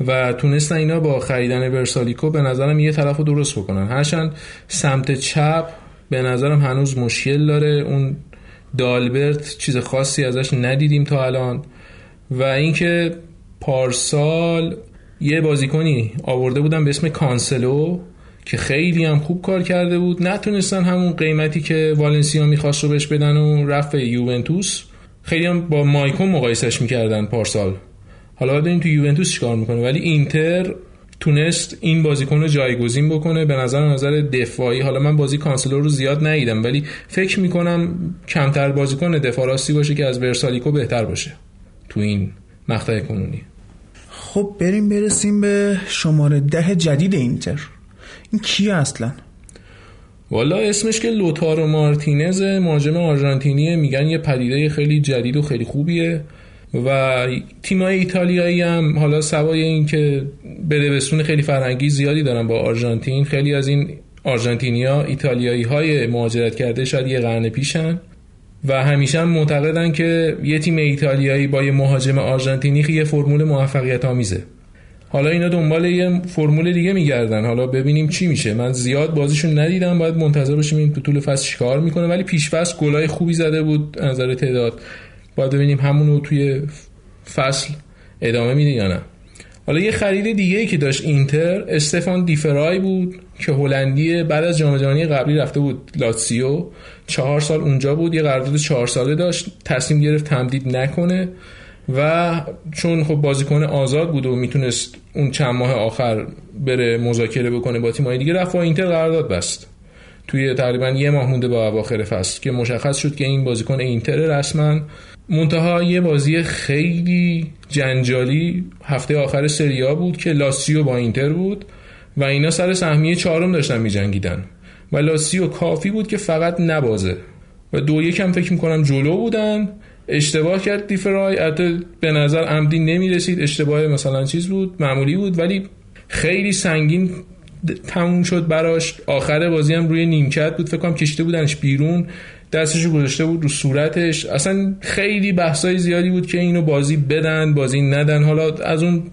و تونستن اینا با خریدن ورسالیکو به نظرم یه طرف رو درست بکنن. هرچند سمت چپ به نظرم هنوز مشکل داره. اون دالبرت چیز خاصی ازش ندیدیم تا الان و اینکه پارسال یه بازیکنی آورده بودن به اسم کانسلو که خیلی هم خوب کار کرده بود. نتونستن همون قیمتی که والنسیا می‌خواست رو بهش بدن و رفت یوونتوس. خیلی هم با مایکون مقایسش می‌کردن پارسال. حالا ببینیم تو یوونتوس چیکار می‌کنه. ولی اینتر تونست این بازیکن رو جایگزین بکنه. به نظر نظر دفاعی. حالا من بازی کانسلور رو زیاد ندیدم ولی فکر می‌کنم کمتر بازیکن دفاع راستی باشه که از ورسالیکو بهتر باشه تو این مقطع کنونی. خب بریم برسیم به شماره ده جدید اینتر. این کیه اصلا؟ والا اسمش که لوتارو مارتینز مهاجم آرژانتینیه میگن یه پدیده خیلی جدید و خیلی خوبیه و تیمای ایتالیایی هم حالا سوای این که بسون خیلی فرهنگی زیادی دارن با آرژانتین. خیلی از این آرژانتینیا ایتالیایی های مهاجرت کرده شاید یه قرن پیشن. و همیشه هم معتقدن که یه تیم ایتالیایی با یه مهاجم آرژانتینی یه فرمول موفقیت آمیزه. حالا اینا دنبال یه فرمول دیگه میگردن. حالا ببینیم چی میشه. من زیاد بازیشون ندیدم. باید منتظر باشیم این تو طول فصل چیکار می‌کنه. ولی پیش فصل گلای خوبی زده بود نظر تعداد. باید ببینیم همونو توی فصل ادامه میده یا نه. حالا یه خرید دیگه ای که داشت اینتر استفان دیفرای بود. که هلندی بعد از جام جهانی قبلی رفته بود لاتسیو. چهار سال اونجا بود یه قرارداد چهار ساله داشت. تصمیم گرفت تمدید نکنه و چون خب بازیکن آزاد بود و می‌تونست اون چند ماه آخر بره مذاکره بکنه با تیمای دیگه رفت و اینتر قرارداد بست. توی تقریبا یه ماه مونده با اواخر فصل که مشخص شد که این بازیکن اینتر رسما منتها یه بازی خیلی جنجالی هفته آخر سریا بود که لاسیو با اینتر بود. و اینا سر سهمیه چهارم داشتن میجنگیدن. و لاسیو کافی بود که فقط نبازه. و دو یکم فکر می‌کنم جلو بودن. اشتباه کرد دیفرای حتی به نظر عمدی نمی‌رسید. اشتباه مثلا چیز بود معمولی بود ولی خیلی سنگین تموم شد براش. آخر بازی هم روی نیمکت بود. فکر کنم کشته بودنش بیرون. دستشو گذاشته بود رو صورتش. اصلا خیلی بحثای زیادی بود که اینو بازی بدن بازی ندن. حالا از اون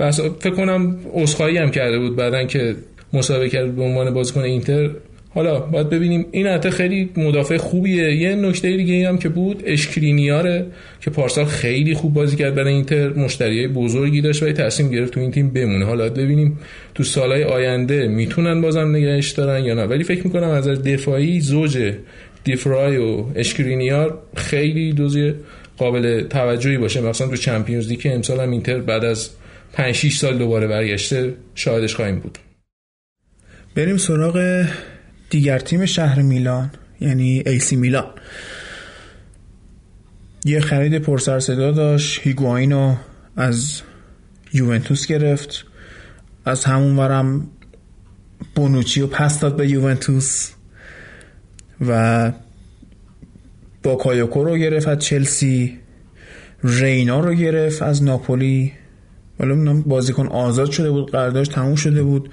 بحث فکر کنم عذرخواهی هم کرده بود بعدن که مسابقه کرد به عنوان بازیکن اینتر. حالا باید ببینیم. این حتی خیلی مدافع خوبیه. یه نکته دیگه هم که بود اشکرینیاره که پارسال خیلی خوب بازی کرد برای اینتر. مشتریای بزرگی داشت و تصمیم گرفت تو این تیم بمونه. حالا ببینیم تو سالهای آینده می‌تونن بازم نگهش دارن یا نه. ولی فکر می‌کنم از دفاعی زوج دیفرای و اشکرینیار خیلی duo ی قابل توجهی باشه. مثلا تو چمپیونز لیگ امسال هم اینتر بعد از 5 6 سال دوباره برگشته شاهدش خواهیم بود. بریم سراغ دیگر تیم شهر میلان یعنی ایسی میلان. یه خرید پرسر صدا داشت هیگواینو از یوونتوس گرفت. از همون ورم بونوچی رو پس داد به یوونتوس و با کایوکو رو گرفت از چلسی رینا رو گرفت از ناپولی ولی بازیکن آزاد شده بود قراردادش تموم شده بود.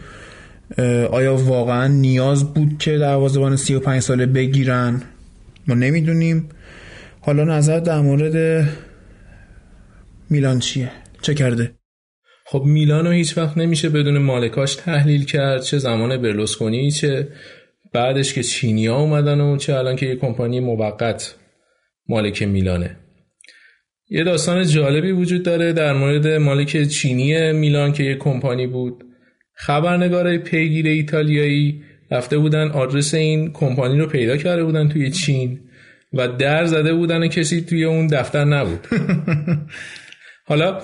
آیا واقعا نیاز بود که دروازه‌بان 35 ساله بگیرن؟ ما نمی‌دونیم. حالا نظر در مورد میلان چیه؟ چه کرده؟ خب میلانو هیچ وقت نمیشه بدون مالکاش تحلیل کرد چه زمان برلوسکونی چه بعدش که چینیا اومدن و چه الان که یه کمپانی موقت مالک میلانه. یه داستان جالبی وجود داره در مورد مالک چینی میلان که یه کمپانی بود. خبرنگارای پیگیر ایتالیایی رفته بودن آدرس این کمپانی رو پیدا کرده بودن توی چین و در زده بودن کسی توی اون دفتر نبود. حالا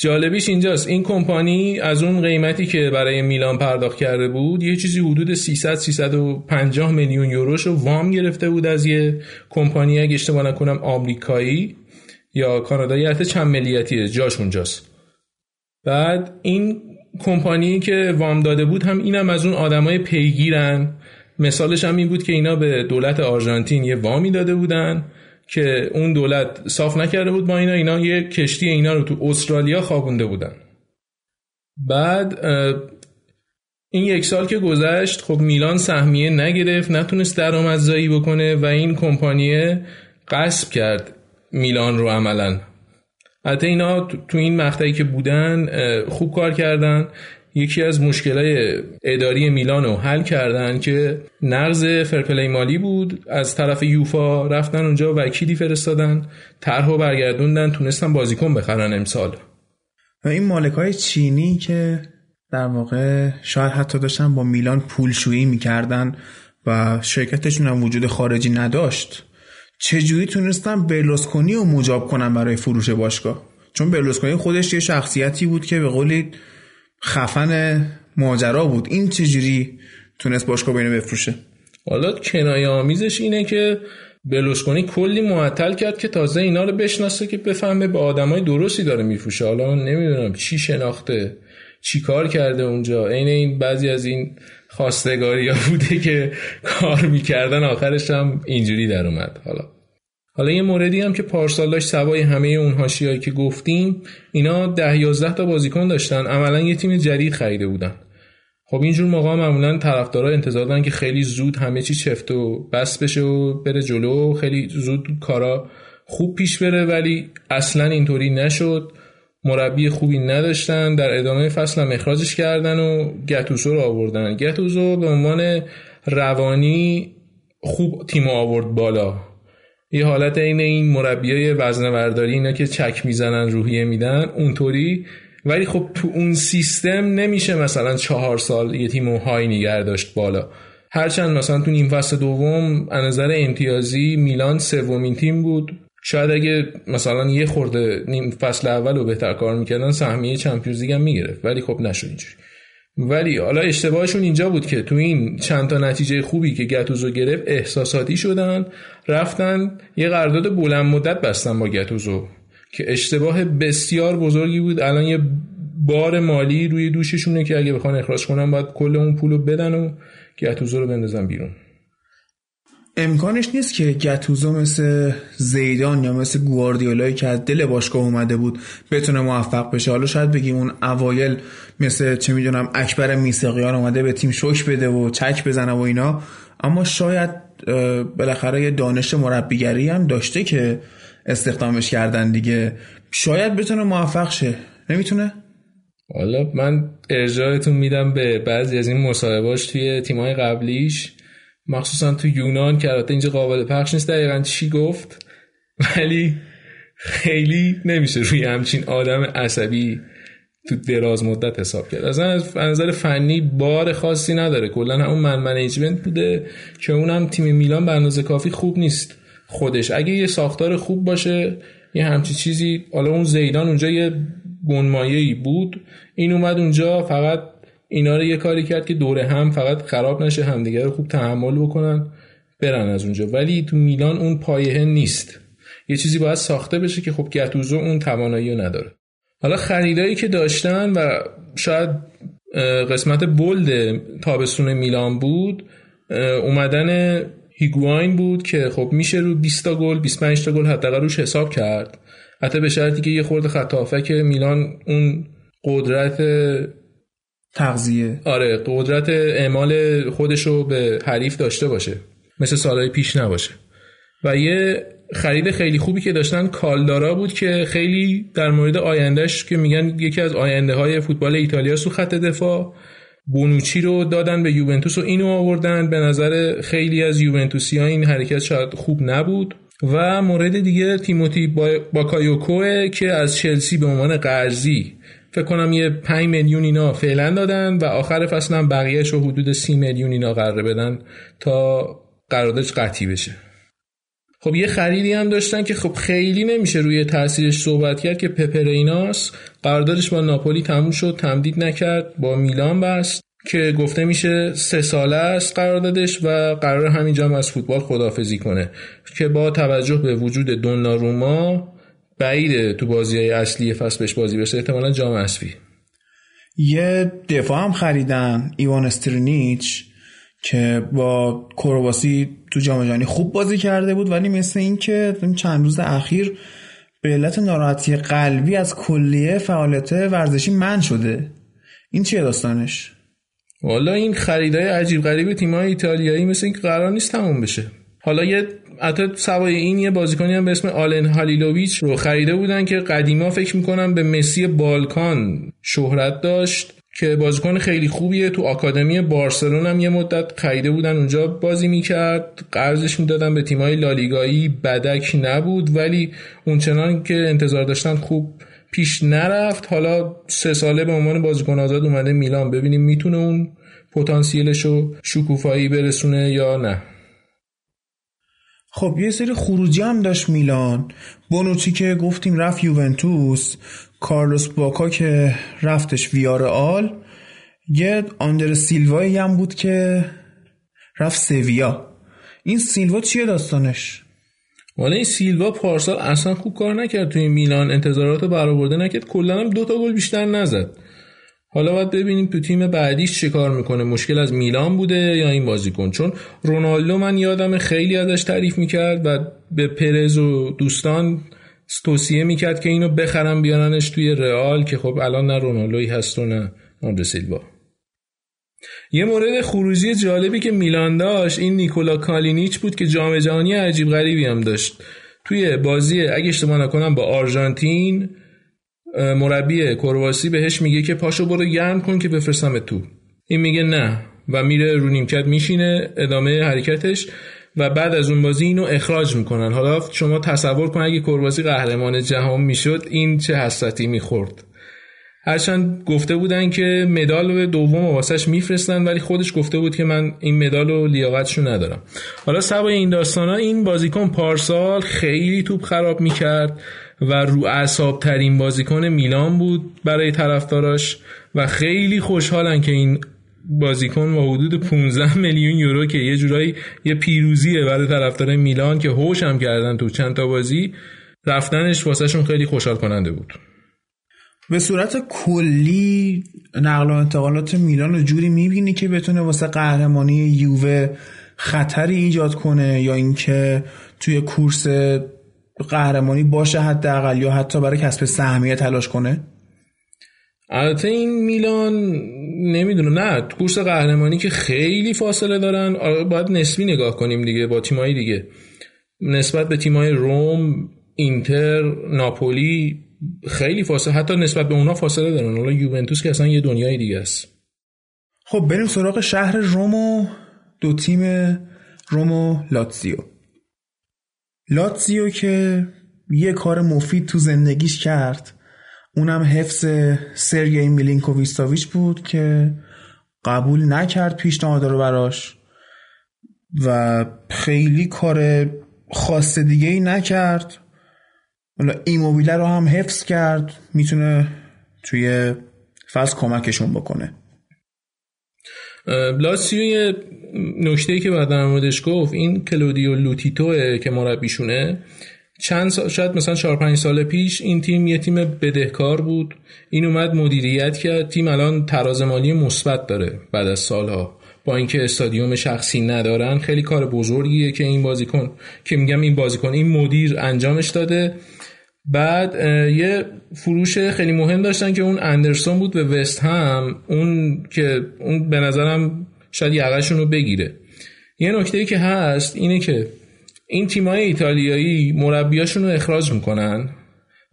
جالبیش اینجاست. این کمپانی از اون قیمتی که برای میلان پرداخت کرده بود یه چیزی حدود 300 350 میلیون یوروش رو وام گرفته بود از یه کمپانی اگه اشتباه نکنم آمریکایی. یا کانادایی حتی چند ملیتیه. جاش اونجاست. بعد این کمپانی که وام داده بود هم اینم از اون آدمای پیگیرن. مثالش هم این بود که اینا به دولت آرژانتین یه وامی داده بودن که اون دولت صاف نکرده بود با اینا. اینا یه کشتی اینا رو تو استرالیا خوابونده بودن. بعد این یک سال که گذشت خب میلان سهمیه نگرفت نتونست درآمدزایی بکنه و این کمپانی قصب کرد. میلان رو عملا. حتی اینا تو این مقطعی که بودن خوب کار کردن. یکی از مشکلای اداری میلان رو حل کردن که نقض فرپلی مالی بود. از طرف یوفا رفتن اونجا وکیلی فرستادن طرح و برگردوندن تونستن بازیکن بخرن امسال. و این مالک های چینی که در واقع شاید حتی داشتن با میلان پولشویی می‌کردن و شرکتشون هم وجود خارجی نداشت چجوری تونستن برلوسکونی رو مجاب کنن برای فروش باشگاه؟ چون برلوسکونی خودش یه شخصیتی بود که به قولی خفن ماجرا بود. این چجوری تونست باشگاه بینه بفروشه؟ حالا کنایه آمیزش اینه که بلوسکونی کلی معطل کرد که تازه اینا رو بشناسه که بفهمه به آدمای درستی داره میفروشه. حالا نمی‌دونم چی شناخته چی کار کرده اونجا. عین این بعضی از این خواستگاری ها بوده که کار می‌کردن آخرش هم اینجوری در اومد. حالا. حالا یه موردی هم که پارسال داشت سوای همه اون هاشیایی که گفتیم اینا ده یازده تا بازیکن داشتن. عملا یه تیم جدید خریده بودن. خب اینجور موقع معمولا طرفدارا انتظار دارن که خیلی زود همه چی چفت و بس بشه و بره جلو. خیلی زود کارا خوب پیش بره ولی اصلا اینطوری نشد. مربی خوبی نداشتن در ادامه فصل هم اخراجش کردن و گتوزو رو آوردن. گتوزو به عنوان روانی خوب تیم آورد بالا. یه حالت عین این مربیای وزنه اینا که چک می‌زنن روحیه میدن اونطوری. ولی خب تو اون سیستم نمیشه مثلا چهار سال یه تیم های نگر داشت بالا. هرچند مثلا تو نیم فصل دوم از نظر امتیازی میلان سومین تیم بود. شاید اگه مثلا یه خورده نیم فصل اول رو بهتر کار می‌کردن سهمیه چمپیونز لیگ هم می‌گرفت. ولی خب نشد اینجوری. ولی حالا اشتباهشون اینجا بود که تو این چند تا نتیجه خوبی که گتوزو گرفت احساساتی شدن رفتن یه قرارداد بلند مدت بستن با گتوزو که اشتباه بسیار بزرگی بود. الان یه بار مالی روی دوششونه که اگه بخوان اخراج کنن باید کل اون پولو بدن و گتوزو رو بندازن بیرون. امکانش نیست که گتوزو مثل زیدان یا مثل گواردیولایی که از دل باشگاه اومده بود بتونه موفق بشه. حالا شاید بگیم اون اوایل مثل چه می‌دونم اکبر میسقیان اومده به تیم شوک بده و چک بزنه و اینا. اما شاید بالاخره یه دانش مربیگری هم داشته که استخدامش کردن دیگه. شاید بتونه موفق شه. نمی‌تونه؟ حالا من ارجاعتون میدم به بعضی از این مصاحبهاش توی تیمای قبلیش. مخصوصا تو یونان که البته اینجا قابل پخش نیست دقیقا چی گفت؟ ولی خیلی نمیشه روی همچین آدم عصبی تو دراز مدت حساب کرد. از نظر فنی بار خاصی نداره. کلا همون من منیجمنت بوده که اونم تیم میلان به اندازه کافی خوب نیست. خودش. اگه یه ساختار خوب باشه یه همچی چیزی حالا اون زیدان اونجا یه بنمایه‌ای بود. این اومد اونجا فقط اینا رو یه کاری کرد که دوره هم فقط خراب نشه همدیگه رو خوب تحمل بکنن برن از اونجا. ولی تو میلان اون پایه نیست. یه چیزی باید ساخته بشه که خب گتوزو اون توانایی رو نداره. حالا خریدایی که داشتن و شاید قسمت بلد تابستون میلان بود اومدن هیگواین بود که خب میشه رو 20 تا گل 25 تا گل حداقل روش حساب کرد. حتی به شرطی که یه خورده خط که میلان اون قدرت تغذیه. آره قدرت اعمال خودش رو به حریف داشته باشه. مثل سالهای پیش نباشه. و یه خرید خیلی خوبی که داشتن کالدارا بود که خیلی در مورد آیندهش که میگن یکی از آینده های فوتبال ایتالیا سو خط دفاع بونوچی رو دادن به یوونتوس و اینو آوردن. به نظر خیلی از یوونتوسی ها این حرکت شاید خوب نبود. و مورد دیگه تیموتی باکایوکوه که از چلسی به عنوان قرضی فکر کنم یه 5 میلیون اینا فعلا دادن و آخر فصل هم بقیهش رو حدود 30 میلیون اینا قراره بدن تا قراردادش قطعی بشه. خب یه خریدی هم داشتن که خب خیلی نمیشه روی تاثیرش صحبت کرد که پپریناس قراردادش با ناپولی تموم شد تمدید نکرد با میلان بست که گفته میشه سه ساله است قراردادش و قرار همینجا هم از فوتبال خدافزی کنه که با توجه به وجود دوناروما بعیده تو بازی های اصلی فصل بهش بازی بشه احتمالا جام اسفی یه دفاع هم خریدن ایوان استرینیچ که با کرواسی تو جام جهانی خوب بازی کرده بود ولی مثل این که چند روز اخیر به علت ناراحتی قلبی از کلیه فعالیت ورزشی من شده. این چیه داستانش؟ والا این خریدای عجیب غریب تیم‌های ایتالیایی مثل اینکه قرار نیست تموم بشه. حالا یه حتی سوای این یه بازیکنی هم به اسم آلن هالیلوویچ رو خریده بودن که قدیما فکر می‌کنم به مسی بالکان شهرت داشت که بازیکن خیلی خوبیه. تو آکادمی بارسلون هم یه مدت خریده بودن اونجا بازی می‌کرد. قرضش می‌دادن به تیمای لالیگایی. بدک نبود ولی اونچنان که انتظار داشتن خوب پیش نرفت. حالا سه ساله به عنوان بازیکن آزاد اومده میلان. ببینیم می‌تونه اون پتانسیلش رو شکوفایی برسونه یا نه. خب یه سری خروجی هم داشت میلان. بونوچی که گفتیم رفت یوونتوس. کارلوس باکا که رفتش ویارال یه آندر سیلوایی هم بود که رفت سویا. این سیلوا چیه داستانش؟ والا این سیلوا پارسال اصلا خوب کار نکرد توی میلان. انتظارات برآورده نکرد. کلا هم دو تا گل بیشتر نزد. حالا باید ببینیم تو تیم بعدیش چه کار می‌کنه. مشکل از میلان بوده یا این بازیکن؟ چون رونالدو من یادم خیلی ازش تعریف می‌کرد و به پرز و دوستان توصیه می‌کرد که اینو بخرم بیارنش توی رئال که خب الان نه رونالدوی هست و نه آندر سیلوا. یه مورد خروجی جالبی که میلان داشت این نیکولا کالینیچ بود که جام جهانی عجیب غریبی هم داشت. توی بازی اگه اشتباه نکنم با آرژانتین مربی کرواسی بهش میگه که پاشو برو گرم کن که بفرستم تو. این میگه نه و میره رو نیمکت میشینه ادامه حرکتش و بعد از اون بازی اینو اخراج می‌کنن. حالا شما تصور کن اگه کرواسی قهرمان جهان می‌شد این چه حسرتی می‌خورد. هرچند گفته بودن که مدال دوم واسش میفرستن ولی خودش گفته بود که من این مدال و لیاقتشو ندارم. حالا سوای این داستانا این بازیکن پارسال خیلی توپ خراب می‌کرد و رو اعصاب ترین بازیکن میلان بود برای طرفداراش و خیلی خوشحالن که این بازیکن با حدود 15 میلیون یورو که یه جورایی یه پیروزیه برای طرفدار میلان که هوش هم کردن تو چند تا بازی رفتنش واسهشون خیلی خوشحال کننده بود. به صورت کلی نقل و انتقالات میلان رو جوری می‌بینی که بتونه واسه قهرمانی یووه خطری ایجاد کنه یا اینکه توی کورس قهرمانی باشه حداقل یا حتی برای کسب سهمیه تلاش کنه؟ البته این میلان نمی‌دونم نه کورس قهرمانی که خیلی فاصله دارن. آره، باید نسبی نگاه کنیم دیگه با تیمایی دیگه. نسبت به تیمای روم اینتر ناپولی خیلی فاصله حتی نسبت به اونا فاصله دارن. حالا یوونتوس که اصلا یه دنیای دیگه است. خب بریم سراغ شهر روم و دو تیم روم و لاتزیو. لاتزیو که یه کار مفید تو زندگیش کرد. اونم حفظ سرگی میلینکوویستاویچ بود که قبول نکرد پیشنهاد رو براش و خیلی کار خاص دیگه ای نکرد. حالا ایموبیله رو هم حفظ کرد می‌تونه توی فصل کمکشون بکنه. لاتسیو یه نکته که بعد در موردش گفت این کلودیو لوتیتوه که مربیشونه چند سال شاید مثلا 4 5 سال پیش این تیم یه تیم بدهکار بود. این اومد مدیریت کرد. تیم الان تراز مالی مثبت داره بعد از سالها. با اینکه استادیوم شخصی ندارن خیلی کار بزرگیه که این بازیکن که میگم این بازیکن این مدیر انجامش داده. بعد یه فروش خیلی مهم داشتن که اون اندرسون بود به وست هم اون که اون به نظرم شاید یقشون رو بگیره. یه نکته که هست اینه که این تیمای ایتالیایی مربیاشون رو اخراج می‌کنن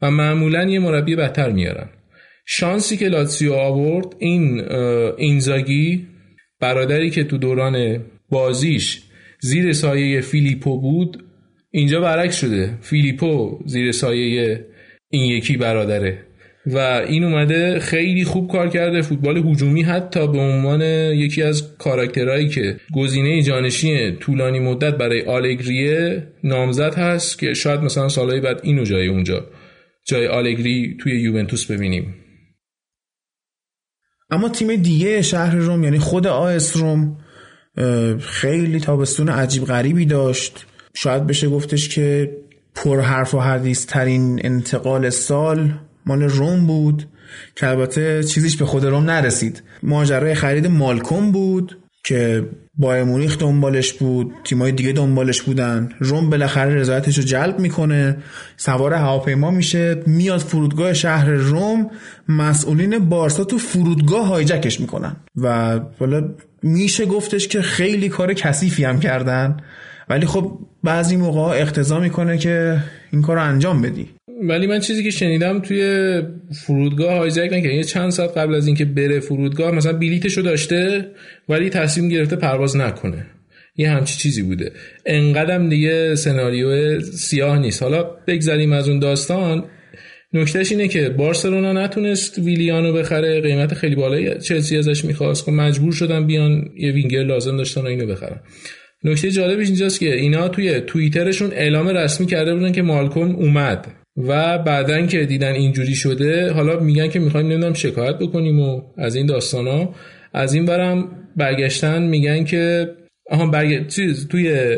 و معمولا یه مربی بهتر میارن. شانسی که لاتسیو آورد این اینزاگی برادری که تو دوران بازیش زیر سایه فیلیپو بود اینجا برعکس شده. فیلیپو زیر سایه این یکی برادره. و این اومده خیلی خوب کار کرده. فوتبال هجومی حتی به عنوان یکی از کاراکترهایی که گزینه جانشین طولانی مدت برای آلگریه نامزد هست که شاید مثلا سالهای بعد اینو جای اونجا جای آلگری توی یوونتوس ببینیم. اما تیم دیگه شهر روم یعنی خود آس روم خیلی تابستون عجیب غریبی داشت. شاید بشه گفتش که پر حرف و حدیث ترین انتقال سال مال روم بود که البته چیزیش به خود روم نرسید. ماجرای خرید مالکوم بود که با مونیخ دنبالش بود تیمای دیگه دنبالش بودن. روم بالاخره رضایتش رو جلب می‌کنه. سوار هواپیما میشه. میاد فرودگاه شهر روم. مسئولین بارسا تو فرودگاه هایجکش می‌کنن. و حالا میشه گفتش که خیلی کار کثیفی هم کردن. ولی خب بعضی موقع اقتضا می‌کنه که این کار رو انجام بدی. ولی من چیزی که شنیدم توی فرودگاه هایجک که یه چند ساعت قبل از اینکه بره فرودگاه مثلا بلیتشو داشته ولی تصمیم گرفته پرواز نکنه. یه همچی چیزی بوده. انقدرم دیگه سناریو سیاه نیست. حالا بگذریم از اون داستان. نکتهش اینه که بارسلونا نتونست ویلیانو بخره. قیمت خیلی بالایی چلسی ازش می‌خواست. که خب مجبور شدن بیان یه وینگر لازم داشتن و اینو بخرن. نکته جالبش اینجاست که اینا توی توییترشون اعلام رسمی کرده بودن که مالکوم اومد. و بعدا که دیدن اینجوری شده حالا میگن که می‌خوایم نمی‌دونم شکایت بکنیم و از این داستانا. از این برم برگشتن میگن که آها برگ... چیز توی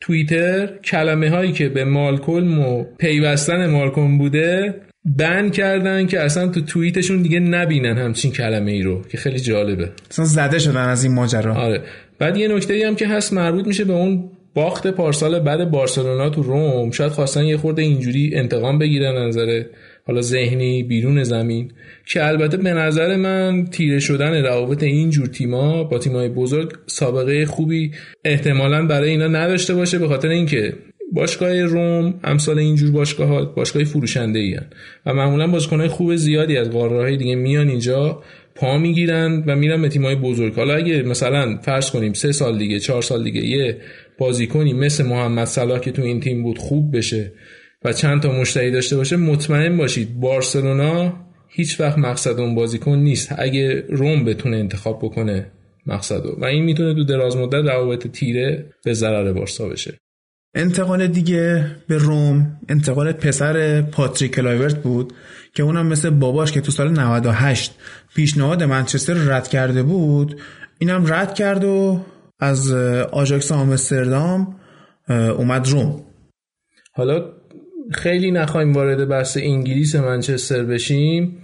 توییتر کلمه هایی که به مالکلم و پیوستن مالکلم بوده بن کردن که اصلا تو توییتشون دیگه نبینن همچین کلمه ای رو که خیلی جالبه. اصلا زده شدن از این ماجرا. آره. بعد یه نکته ای هم که هست مربوط میشه به اون باخت پارسال بعد بارسلونا تو روم. شاید خواستن یه خورده اینجوری انتقام بگیرن نظر حالا ذهنی بیرون زمین. که البته به نظر من تیره شدن روابط این جور تیما با تیمای بزرگ سابقه خوبی احتمالا برای اینا نداشته باشه به خاطر اینکه باشگاه روم امثال اینجور باشگاه ها باشگاه فروشنده ای و معمولا بازیکنهای خوب زیادی از قاره دیگه میان اینجا پا می‌گیرن و میرن به تیمای بزرگ. حالا اگه مثلا فرض کنیم سه سال دیگه چهار سال دیگه یه بازیکنی مثل محمد صلاح که تو این تیم بود خوب بشه و چند تا مشتری داشته باشه مطمئن باشید بارسلونا هیچ وقت مقصد اون بازیکن نیست. اگه روم بتونه انتخاب بکنه مقصدو و این می‌تونه تو دراز مدت روابط تیره به ضرر بارسا بشه. انتقال دیگه به روم انتقال پسر پاتریک کلایورت بود که اونم مثل باباش که تو سال 98 پیشنهاد منچستر رد کرده بود اینم رد کرد و از آژاکس آمستردام اومد روم. حالا خیلی نخوایم وارد بحث انگلیس منچستر بشیم.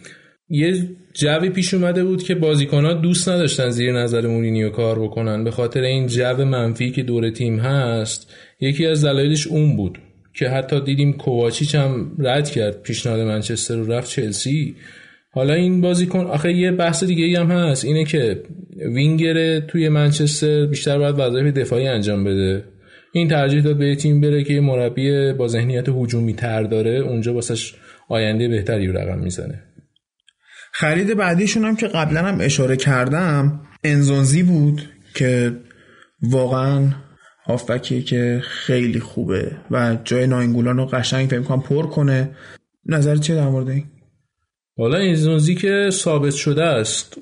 یه جوی پیش اومده بود که بازیکنها دوست نداشتن زیر نظر مورینیو کار بکنن. به خاطر این جو منفی که دور تیم هست یکی از دلایلش اون بود که حتی دیدیم کوواچیچ هم رد کرد. پیشنهاد منچستر رو رفت چلسی. حالا این بازیکن آخه یه بحث دیگه هم هست. اینه که وینگر توی منچستر بیشتر باید وظایف دفاعی انجام بده. این ترجیح داد به تیم بره که مربی با ذهنیت هجومی تر داره اونجا واسش آینده بهتری رقم می‌زنه. خرید بعدیشون هم که قبلا هم اشاره کردم انزونزی بود که واقعا هافبکی که خیلی خوبه و جای ناینگولان رو قشنگ فکر کنم پر کنه. نظر چیه در مورد این؟ حالا انزونزی که ثابت شده است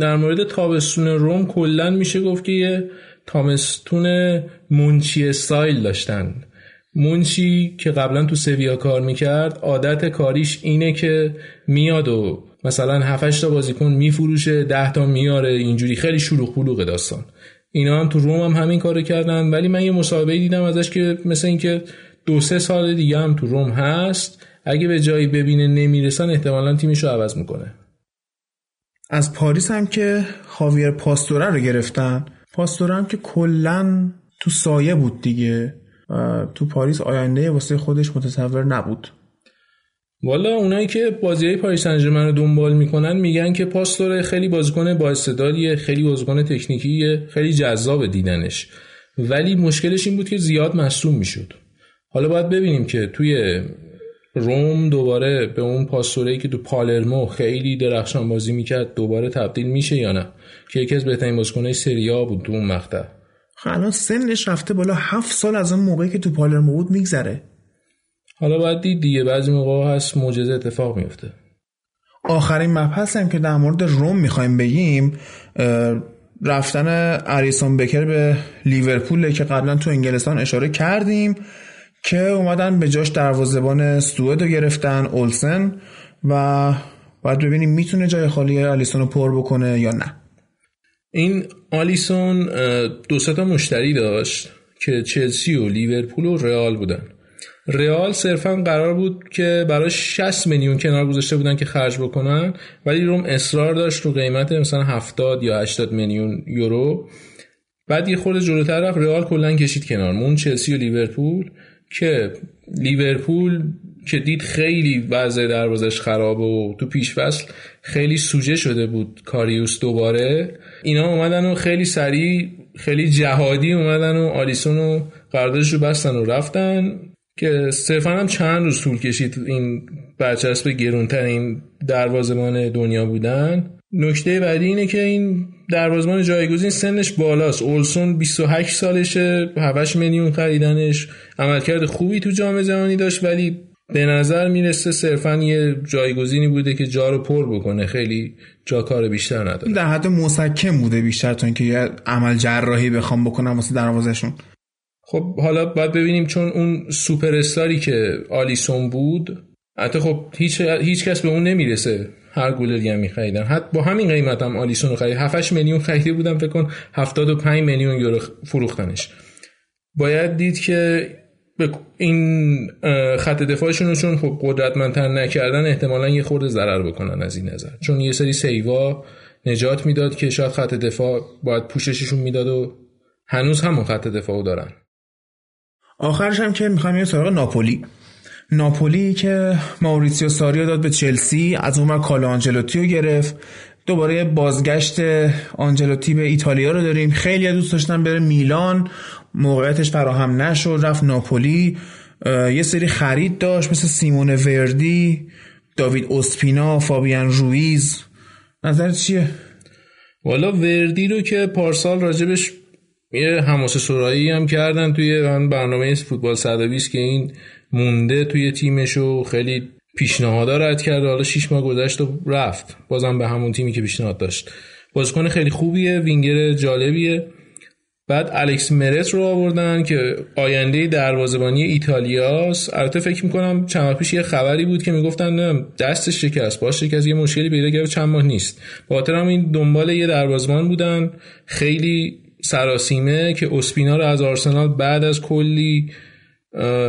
در مورد تابستون روم کلا میشه گفت که یه تامستون مونچی استایل داشتن. مونچی که قبلا تو سویا کار می‌کرد عادت کاریش اینه که میاد و مثلا 7 تا بازیکن میفروشه 10 تا میاره اینجوری خیلی شلوغ پلوغ داستان. اینا هم تو روم هم همین کارو کردن ولی من یه مسابقه دیدم ازش که مثل اینکه دو سه سال دیگه هم تو روم هست اگه به جایی ببینه نمی‌رسن احتمالا تیمش رو عوض می‌کنه. از پاریس هم که خاویر پاستوره رو گرفتن. پاستوره هم که کلا تو سایه بود دیگه. تو پاریس آینده واسه خودش متصور نبود. والا اونایی که بازی های پاریس سن رو دنبال می‌کنن میگن که پاستور خیلی بازیکن با خیلی بازیکن تکنیکیه خیلی جذاب دیدنش. ولی مشکلش این بود که زیاد مصوم می‌شد. حالا باید ببینیم که توی روم دوباره به اون پاستوری که تو پالرمو خیلی درخشان بازی می‌کرد دوباره تبدیل میشه یا نه؟ که یکی از بهترین بازیکنهای سریا بود تو اون مقطع. خب الان سنش رفته بالا هفت سال از اون موقعی که تو پالرمو بود میگذره. حالا باید دید دیگه بعضی موقع هست معجزه اتفاق میفته آخرین مبحث هم که در مورد روم می‌خوایم بگیم رفتن اریسون بکر به لیورپول که قبلا تو انگلستان اشاره کردیم. که اومدن به جاش دروازه‌بان سوئد گرفتن اولسن و باید ببینیم می‌تونه جای خالی آلیسون رو پر بکنه یا نه. این آلیسون دو تا مشتری داشت که چلسی و لیورپول و رئال بودن. رئال صرفا قرار بود که برای 60 میلیون کنار گذاشته بودن که خرج بکنن ولی روم اصرار داشت رو قیمت مثلا 70 یا 80 میلیون یورو. بعد یه خورده جلوتر رفت رئال کلا کشید کنار. مون چلسی و لیورپول. که لیورپول که دید خیلی وضع دروازش خرابه و تو پیش فصل خیلی سوژه شده بود کاریوس دوباره. اینا اومدن و خیلی سریع خیلی جهادی اومدن و آلیسون و قراردادش رو بستن و رفتن که صرفا هم چند روز طول کشید این برچسب گرونترین دروازمان دنیا بودن. نکته بعدی اینه که این دروازمان جایگزین سنش بالاست. اولسون 28 سالشه 7 میلیون خریدنش. عملکرد خوبی تو جام جهانی داشت ولی به نظر می‌رسه صرفا یه جایگزینی بوده که جا رو پر بکنه. خیلی جا کار بیشتر نداره. در حد مسکم بوده بیشتر تا اینکه یه عمل جراحی بخوام بکنم واسه دروازهشون. خب حالا باید ببینیم چون اون سوپر استاری که آلیسون بود حتی خب هیچ هیچ کس به اون نمی‌رسه. هر گلری هم میخریدن حتی با همین قیمت هم آلیسون رو خرید. 7 میلیون خریده بودم فکر کن 75 میلیون یورو فروختنش. باید دید که این خط دفاعشون رو چون خب قدرتمندتر نکردن احتمالا یه خورده ضرر بکنن از این نظر. چون یه سری سیوا نجات می‌داد که شاید خط دفاع باید پوشششون می‌داد و هنوز همون خط دفاع دارن. آخرش هم که می‌خوایم یه سراغ ناپولی. ناپولی که ماوریتسیو ساریا داد به چلسی از اون کالو آنجلوتی رو گرفت. دوباره بازگشت آنجلوتی به ایتالیا رو داریم. خیلی دوست داشتن بره میلان. موقعیتش فراهم نشد رفت ناپولی. یه سری خرید داشت مثل سیمون وردی داوید اسپینا فابیان رویز. نظر چیه؟ والا وردی رو که پارسال راجبش یه حماسه سرایی هم کردن توی برنامه فوتبال 120 که این مونده توی تیمش و خیلی پیشنهادا رد کرد حالا 6 ماه گذشت و رفت. بازم به همون تیمی که پیشنهاد داشت. بازیکن خیلی خوبیه وینگر جالبیه. بعد الکس مرت رو آوردن که آینده دروازه‌بانی ایتالیاست. البته فکر می‌کنم چند پیش یه خبری بود که می‌گفتن دستش شکست باش شکست یه مشکلی پیدا کرد چند ماه نیست. با هم این دنبال یه دروازه‌بان بودن. خیلی سراسیمه که اسپینا رو از آرسنال بعد از کلی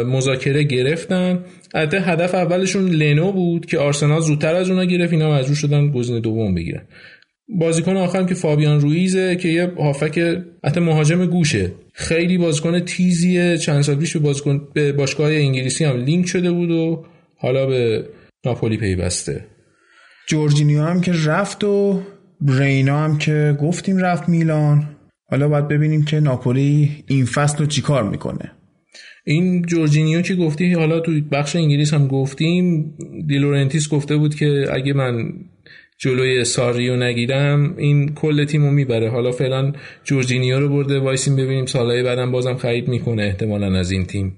مذاکره گرفتن. البته هدف اولشون لنو بود که آرسنال زودتر از اونا گرفت اینا مجبور شدن گزینه دوم بگیرن. بازیکن آخرم که فابیان رویزه که یه هافک حتی مهاجم گوشه. خیلی بازیکن تیزیه. چند سال پیش به بازیکن به باشگاه انگلیسی هم لینک شده بود و حالا به ناپولی پیوسته. جورجینیو هم که رفت و رینا هم که گفتیم رفت میلان. حالا باید ببینیم که ناپولی این فصل رو چیکار می‌کنه. این جورجینیو که گفتی حالا تو بخش انگلیس هم گفتیم دلاورنتیس گفته بود که اگه من جلوی ساری رو نگیرم این کل تیمو می‌بره. حالا فعلا جورجینیو رو برده وایسیم ببینیم سالهای بعدم بازم خرید می‌کنه احتمالا از این تیم.